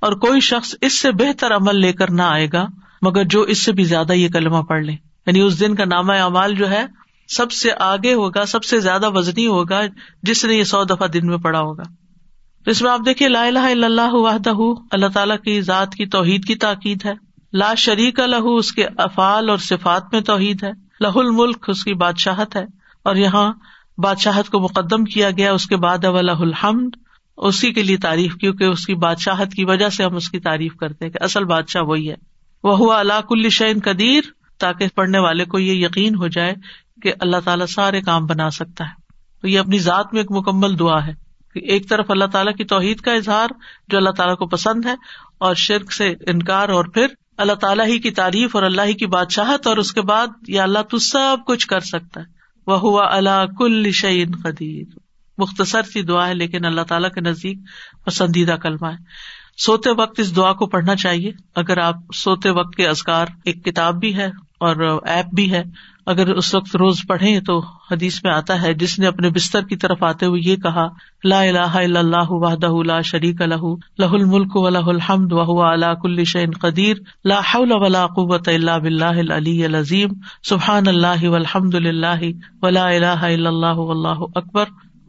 اور کوئی شخص اس سے بہتر عمل لے کر نہ آئے گا، مگر جو اس سے بھی زیادہ یہ کلمہ پڑھ لے۔ یعنی اس دن کا نامہ اعمال جو ہے، سب سے آگے ہوگا، سب سے زیادہ وزنی ہوگا، جس نے یہ سو دفعہ دن میں پڑھا ہوگا۔ اس میں آپ دیکھیے، لا الہ الا اللہ وحدہ، اللہ تعالیٰ کی ذات کی توحید کی تاکید ہے۔ لا شریک لہو، اس کے افعال اور صفات میں توحید ہے۔ لہ الملک، اس کی بادشاہت ہے۔ اور یہاں بادشاہت کو مقدم کیا گیا، اس کے بعد لہ الحمد۔ اسی کے لیے تعریف، کیونکہ اس کی بادشاہت کی وجہ سے ہم اس کی تعریف کرتے کہ اصل بادشاہ وہی ہے۔ وہ ہوا اللہ کل شعین قدیر، تاکہ پڑھنے والے کو یہ یقین ہو جائے کہ اللہ تعالیٰ سارے کام بنا سکتا ہے۔ تو یہ اپنی ذات میں ایک مکمل دعا ہے ایک طرف اللہ تعالیٰ کی توحید کا اظہار، جو اللہ تعالیٰ کو پسند ہے، اور شرک سے انکار اور پھر اللہ تعالیٰ ہی کی تعریف اور اللہ ہی کی بادشاہت اور اس کے بعد یا اللہ تو سب کچھ کر سکتا ہے۔ وہ ہوا اللہ کل شعین قدیر مختصر سی دعا ہے لیکن اللہ تعالیٰ کے نزدیک پسندیدہ کلمہ ہے۔ سوتے وقت اس دعا کو پڑھنا چاہیے۔ اگر آپ سوتے وقت کے ازکار ایک کتاب بھی ہے اور ایپ بھی ہے۔ اگر اس وقت روز پڑھے تو حدیث میں آتا ہے، جس نے اپنے بستر کی طرف آتے ہوئے یہ کہا، لا الہ الا اللہ وحدہ لا شریک لہ لہ الملک و لہ الحمد وهو على كل شيء قدیر، لا حول ولا قوة الا باللہ العلی العظیم، سبحان اللہ والحمد للہ ولا الہ الا اللہ واللہ اکبر۔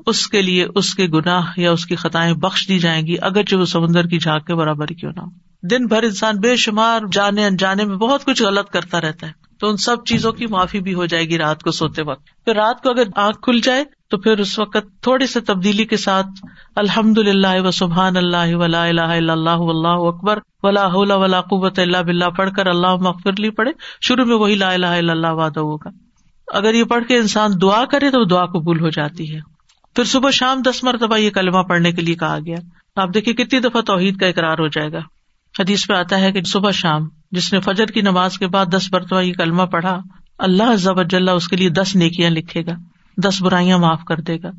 اس کے لیے اس کے گناہ یا اس کی خطائیں بخش دی جائیں گی، اگرچہ وہ سمندر کی جھاگ کے برابر کیوں نہ ہو۔ دن بھر انسان بے شمار جانے انجانے میں بہت کچھ غلط کرتا رہتا ہے۔ تو ان سب چیزوں کی معافی بھی ہو جائے گی رات کو سوتے وقت۔ پھر رات کو اگر آنکھ کھل جائے تو پھر اس وقت تھوڑی سی تبدیلی کے ساتھ الحمد للہ و سبحان اللہ ولا الہ الا اللہ اللہ اکبر ولا ولا قوت اللہ بلّہ پڑھ کر اللہ مغفر لی پڑھے، شروع میں وہی لا الہ الا اللہ وعدہ ہوگا۔ اگر یہ پڑھ کے انسان دعا کرے تو دعا قبول ہو جاتی ہے۔ پھر صبح شام دس مرتبہ یہ کلمہ پڑھنے کے لیے کہا گیا۔ آپ دیکھیے کتنی دفعہ توحید کا اقرار ہو جائے گا۔ حدیث پہ آتا ہے کہ صبح شام جس نے فجر کی نماز کے بعد دس مرتبہ یہ کلمہ پڑھا، اللہ ضب اس کے لیے دس نیکیاں لکھے گا، دس برائیاں معاف کر دے گا،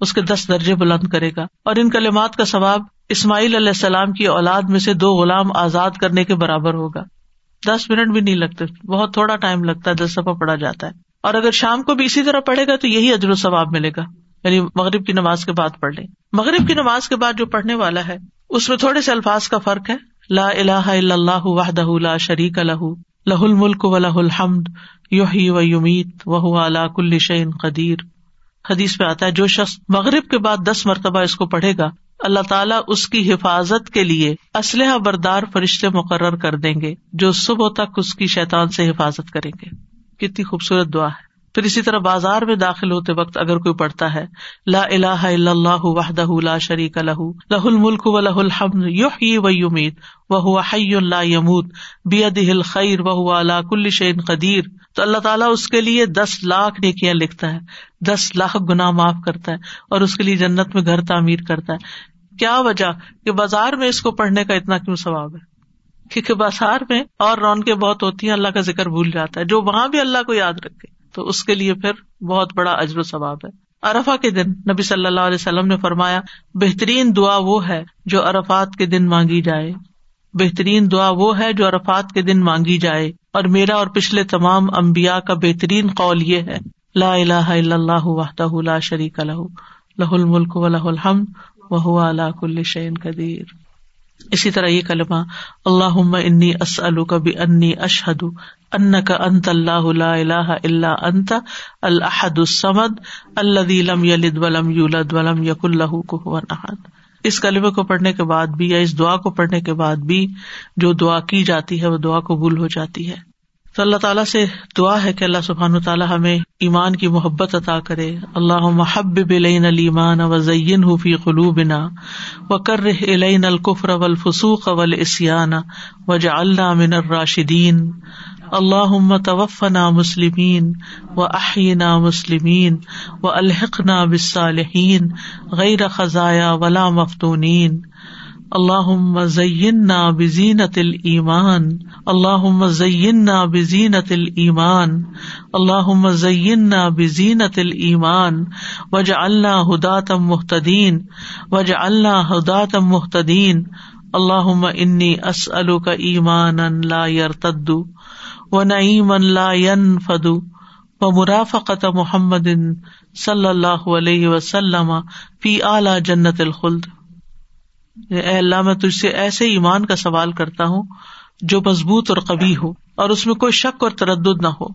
اس کے دس درجے بلند کرے گا۔ اور ان کلمات کا ثواب اسماعیل علیہ السلام کی اولاد میں سے دو غلام آزاد کرنے کے برابر ہوگا۔ دس منٹ بھی نہیں لگتے، بہت تھوڑا ٹائم لگتا ہے، دس دفعہ پڑھا جاتا ہے۔ اور اگر شام کو بھی اسی طرح پڑھے گا تو یہی اجر و ثواب ملے گا۔ یعنی مغرب کی نماز کے بعد پڑھ لیں۔ مغرب کی نماز کے بعد جو پڑھنے والا ہے، اس میں تھوڑے سے الفاظ کا فرق ہے۔ لا الہ الا اللہ وحدہ لا شریک لہ لہ الملک و لہ الحمد، یحیی و یمیت وہ علا کل شعین قدیر۔ حدیث پہ آتا ہے، جو شخص مغرب کے بعد دس مرتبہ اس کو پڑھے گا، اللہ تعالیٰ اس کی حفاظت کے لیے اسلحہ بردار فرشتے مقرر کر دیں گے، جو صبح تک اس کی شیطان سے حفاظت کریں گے۔ کتنی خوبصورت دعا ہے۔ پھر اسی طرح بازار میں داخل ہوتے وقت اگر کوئی پڑھتا ہے، لا الہ الا اللہ وحدہ لا شریک لہ لہ الملک و لہ الحمد، یحیی و یمیت وہ حی لا یموت، بیدہ الخیر وہ علی کل شیء قدیر۔ تو اللہ تعالیٰ اس کے لیے دس لاکھ نیکیاں لکھتا ہے، دس لاکھ گنا معاف کرتا ہے اور اس کے لیے جنت میں گھر تعمیر کرتا ہے۔ کیا وجہ؟ کہ بازار میں اس کو پڑھنے کا اتنا کیوں ثواب ہے؟ کیونکہ بازار میں اور رونقیں بہت ہوتی ہیں، اللہ کا ذکر بھول جاتا ہے، جو وہاں بھی اللہ کو یاد رکھے۔ تو اس کے لیے پھر بہت بڑا اجر و ثواب ہے۔ ارفا کے دن نبی صلی اللہ علیہ وسلم نے فرمایا، بہترین دعا وہ ہے جو ارفات کے دن مانگی جائے۔ بہترین دعا وہ ہے جو ارفات کے دن مانگی جائے۔ اور میرا اور پچھلے تمام امبیا کا بہترین قول یہ ہے، لا الہ الا اللہ وحدہ لا شریک لہ لہ الملک و لہ الحمد وہ اللہ کل شعین قدیر۔ اسی طرح یہ کلمہ اللہ انی اسلو کبھی انی اشہد ان کا انت اللہ اللہ اللہ انت الحد السمد اللہ لم یلد ولم یولد ولم یق اللہ کو اس کلمے کو پڑھنے کے بعد بھی یا اس دعا کو پڑھنے کے بعد بھی جو دعا کی جاتی ہے وہ دعا قبول ہو جاتی ہے۔ تو اللہ تعالیٰ سے دعا ہے کہ اللہ سبحان تعالیٰ ہمیں ایمان کی محبت عطا کرے۔ اللہ محب بلین المان و زین حفی قلوبنا و کر علین القفر والفسوق والعصیان و جا اللہ من الراشدین۔ اللہ توفنا مسلمین و احینا مسلمین و الحقنا بالصالحین غیر خزایا ولا مفتونین۔ اللہ زینا بزینت المان اللہ زینا بزینت المان اللہ زینا بزینت المان وج اللہ ہداتم محتدین وج اللہ ہداتم محتدین اللہ انی اسلو کا ایمان لا یرتدو و نعیم لا ينفد و مرافقت محمد صلی اللہ علیہ وسلم فی اعلی جنت الخلد. اے اللہ، میں تجھ سے ایسے ایمان کا سوال کرتا ہوں جو مضبوط اور کبھی ہو، اور اس میں کوئی شک اور تردد نہ ہو،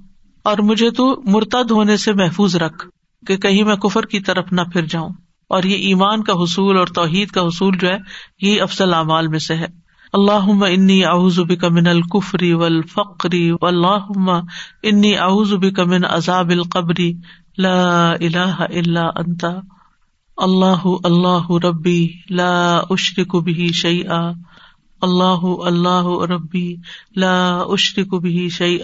اور مجھے تو مرتد ہونے سے محفوظ رکھ کہ کہیں میں کفر کی طرف نہ پھر جاؤں۔ اور یہ ایمان کا حصول اور توحید کا حصول جو ہے یہ افضل اعمال میں سے ہے۔ اللہ انی اعوذ کا من القفری و الفقری و اللہ انی اعوذ کا من عذاب القبری لا الہ الا انتا اللہ اللہ ربی لا اشرک بھی شعی اللہ اللہ ربی لا اشرک بھی شعی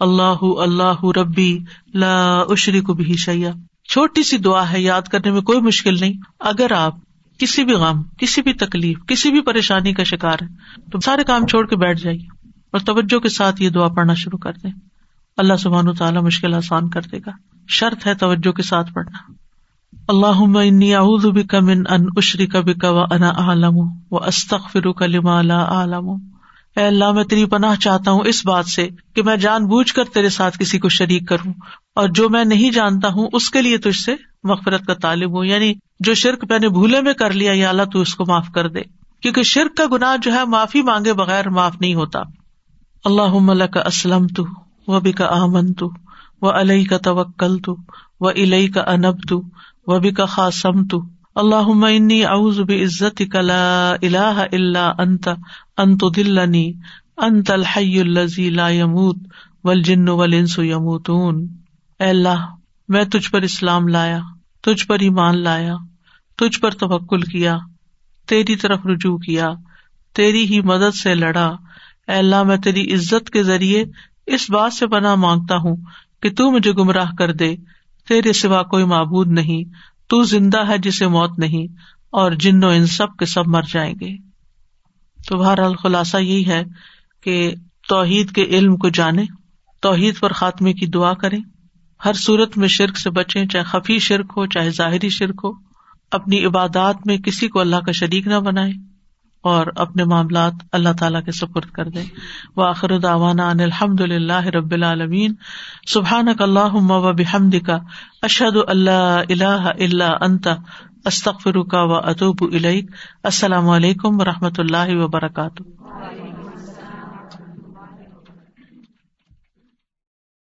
اللہ اللہ ربی لا اشرک بھی شعیہ چھوٹی سی دعا ہے یاد کرنے میں کوئی مشکل نہیں اگر آپ کسی بھی غم کسی بھی تکلیف کسی بھی پریشانی کا شکار ہے تو سارے کام چھوڑ کے بیٹھ جائیے اور توجہ کے ساتھ یہ دعا پڑھنا شروع کر دیں اللہ سبحان تعالیٰ مشکل آسان کر دے گا شرط ہے توجہ کے ساتھ پڑھنا اللہ اعوذ بک من ان اشرک بک و انا اعلم و استغفرک لما لا اعلم۔ اے اللہ، میں تیری پناہ چاہتا ہوں اس بات سے کہ میں جان بوجھ کر تیرے ساتھ کسی کو شریک کروں اور جو میں نہیں جانتا ہوں اس کے لیے تجھ سے مغفرت کا طالب ہوں۔ یعنی جو شرک میں نے بھولے میں کر لیا، یا اللہ تو اس کو معاف کر دے۔ کیونکہ شرک کا گناہ جو ہے، معافی مانگے بغیر معاف نہیں ہوتا۔ اللہ کا اسلم تو وہ بھی کا آمن تو وہ علیہ کا توکل تو وہ علئی کا انب تو وہ بھی کا خاصم تو اللہ انی اعوذ بعزت کلا الہ الا انت انت دلنی انت الحی الذی لا يموت والجن والانس يموتون اے اللہ، میں تجھ پر اسلام لایا، تجھ پر ایمان لایا، تجھ پر توکل کیا، تیری طرف رجوع کیا، تیری ہی مدد سے لڑا. اے اللہ، میں تیری عزت کے ذریعے اس بات سے پناہ مانگتا ہوں کہ تو مجھے گمراہ کر دے تیرے سوا کوئی معبود نہیں، تو زندہ ہے جسے موت نہیں، اور جن و ان سب کے سب مر جائیں گے۔ تو بہرحال خلاصہ یہی ہے کہ توحید کے علم کو جانے توحید پر خاتمے کی دعا کریں۔ ہر صورت میں شرک سے بچے چاہے خفی شرک ہو، چاہے ظاہری شرک ہو۔ اپنی عبادات میں کسی کو اللہ کا شریک نہ بنائے اور اپنے معاملات اللہ تعالیٰ کے سپرد کر دیں۔ وآخر دعوانا ان الحمد اللہ رب العالمین۔ سبحان اللہ و بحمدک کا اشد اللہ اللہ الا انتا استغفرک و و اطوب السلام علیکم و رحمۃ اللہ وبرکاتہ۔